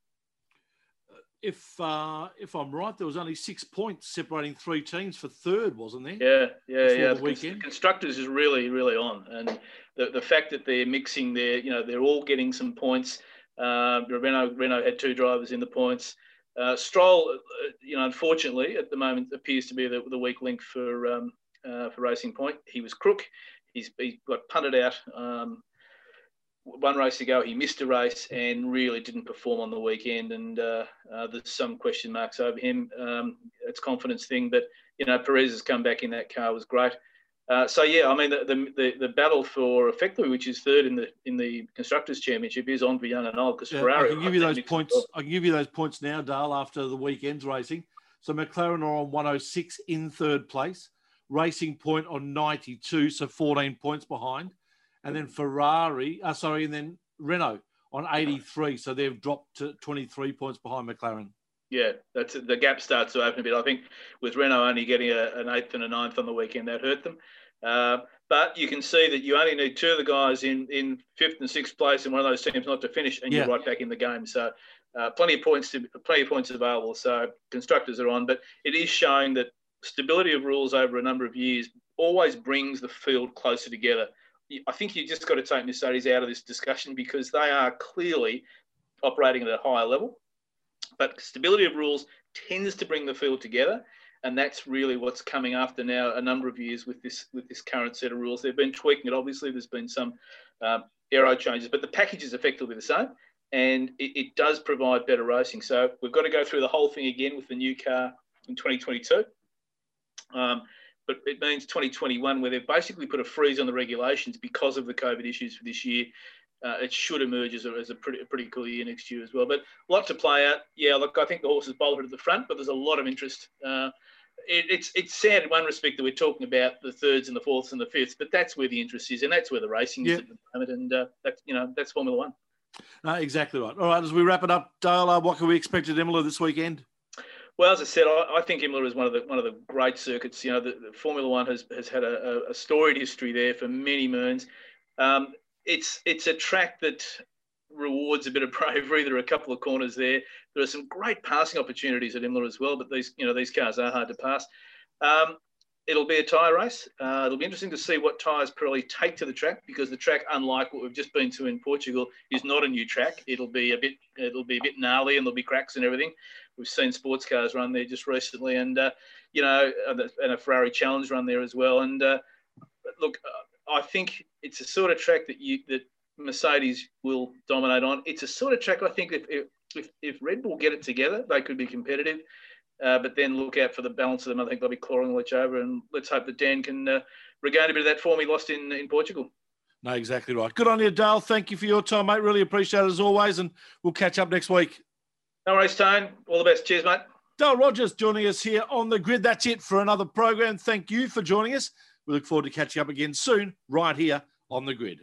if uh, if I'm right, there was only six points separating three teams for third, wasn't there? Yeah, yeah, yeah. the weekend. Constructors is really, really on, and the, the fact that they're mixing their, you know, they're all getting some points. Uh, Renault, Renault had two drivers in the points. Uh, Stroll, uh, you know, unfortunately at the moment appears to be the, the weak link for um, uh, for Racing Point. He was crook. He's, he got punted out. Um, one race ago, he missed a race and really didn't perform on the weekend. And uh, uh, there's some question marks over him. Um, it's confidence thing, but you know Perez has come back in that car was great. Uh, so yeah, I mean the, the, the battle for effectively, which is third in the in the constructors championship, is on for young and old because Yeah, Ferrari. I can give you those points. I can give you those points now, Dale. After the weekend's racing, so McLaren are on 106 in third place, Racing Point on 92, so 14 points behind, and then Ferrari. Uh, sorry, and then Renault on 83, so they've dropped to 23 points behind McLaren. Yeah, that's the gap starts to open a bit. I think with Renault only getting a, an eighth and a ninth on the weekend, that hurt them. Uh, but you can see that you only need two of the guys in, in fifth and sixth place in one of those teams not to finish, and Yeah. you're right back in the game. So uh, plenty of points to plenty of points available. So constructors are on, but it is showing that stability of rules over a number of years always brings the field closer together. I think you just got to take Mercedes out of this discussion because they are clearly operating at a higher level. But stability of rules tends to bring the field together, and that's really what's coming after now a number of years with this with this current set of rules. They've been tweaking it. Obviously, there's been some um, aero changes, but the package is effectively the same, and it, it does provide better racing. So we've got to go through the whole thing again with the new car in 2022. Um, but it means 2021, where they've basically put a freeze on the regulations because of the COVID issues for this year. Uh, it should emerge as a, as a pretty, a pretty cool year next year as well. But a lot to play out. Yeah, look, I think the horse is bolted at the front, but there's a lot of interest. Uh, it, it's it's sad in one respect that we're talking about the thirds and the fourths and the fifths, but that's where the interest is, and that's where the racing Yeah. is at the moment, and uh, that's you know that's Formula One. No, exactly right. All right, as we wrap it up, Dale, uh, what can we expect at Imola this weekend? Well, as I said, I, I think Imola is one of the one of the great circuits. You know, the, the Formula One has, has had a, a, storied history there for many moons. Um, it's it's a track that rewards a bit of bravery. There are a couple of corners there. There are some great passing opportunities at Imola as well, but these you know these cars are hard to pass. Um, it'll be a tyre race. Uh, it'll be interesting to see what tyres Pirelli take to the track because the track, unlike what we've just been to in Portugal, is not a new track. It'll be a bit it'll be a bit gnarly and there'll be cracks and everything. We've seen sports cars run there just recently, and uh, you know, and a Ferrari Challenge run there as well. And uh, look, I think it's a sort of track that you that Mercedes will dominate on. It's a sort of track I think if if, if, if Red Bull get it together, they could be competitive. Uh, but then look out for the balance of them. I think they'll be clawing each over, and let's hope that Dan can uh, regain a bit of that form he lost in in Portugal. No, exactly right. Good on you, Dale. Thank you for your time, mate. Really appreciate it as always, and we'll catch up next week. No worries, Tone. All the best. Cheers, mate. Dale Rogers joining us here on the grid. That's it for another program. Thank you for joining us. We look forward to catching up again soon, right here on the grid.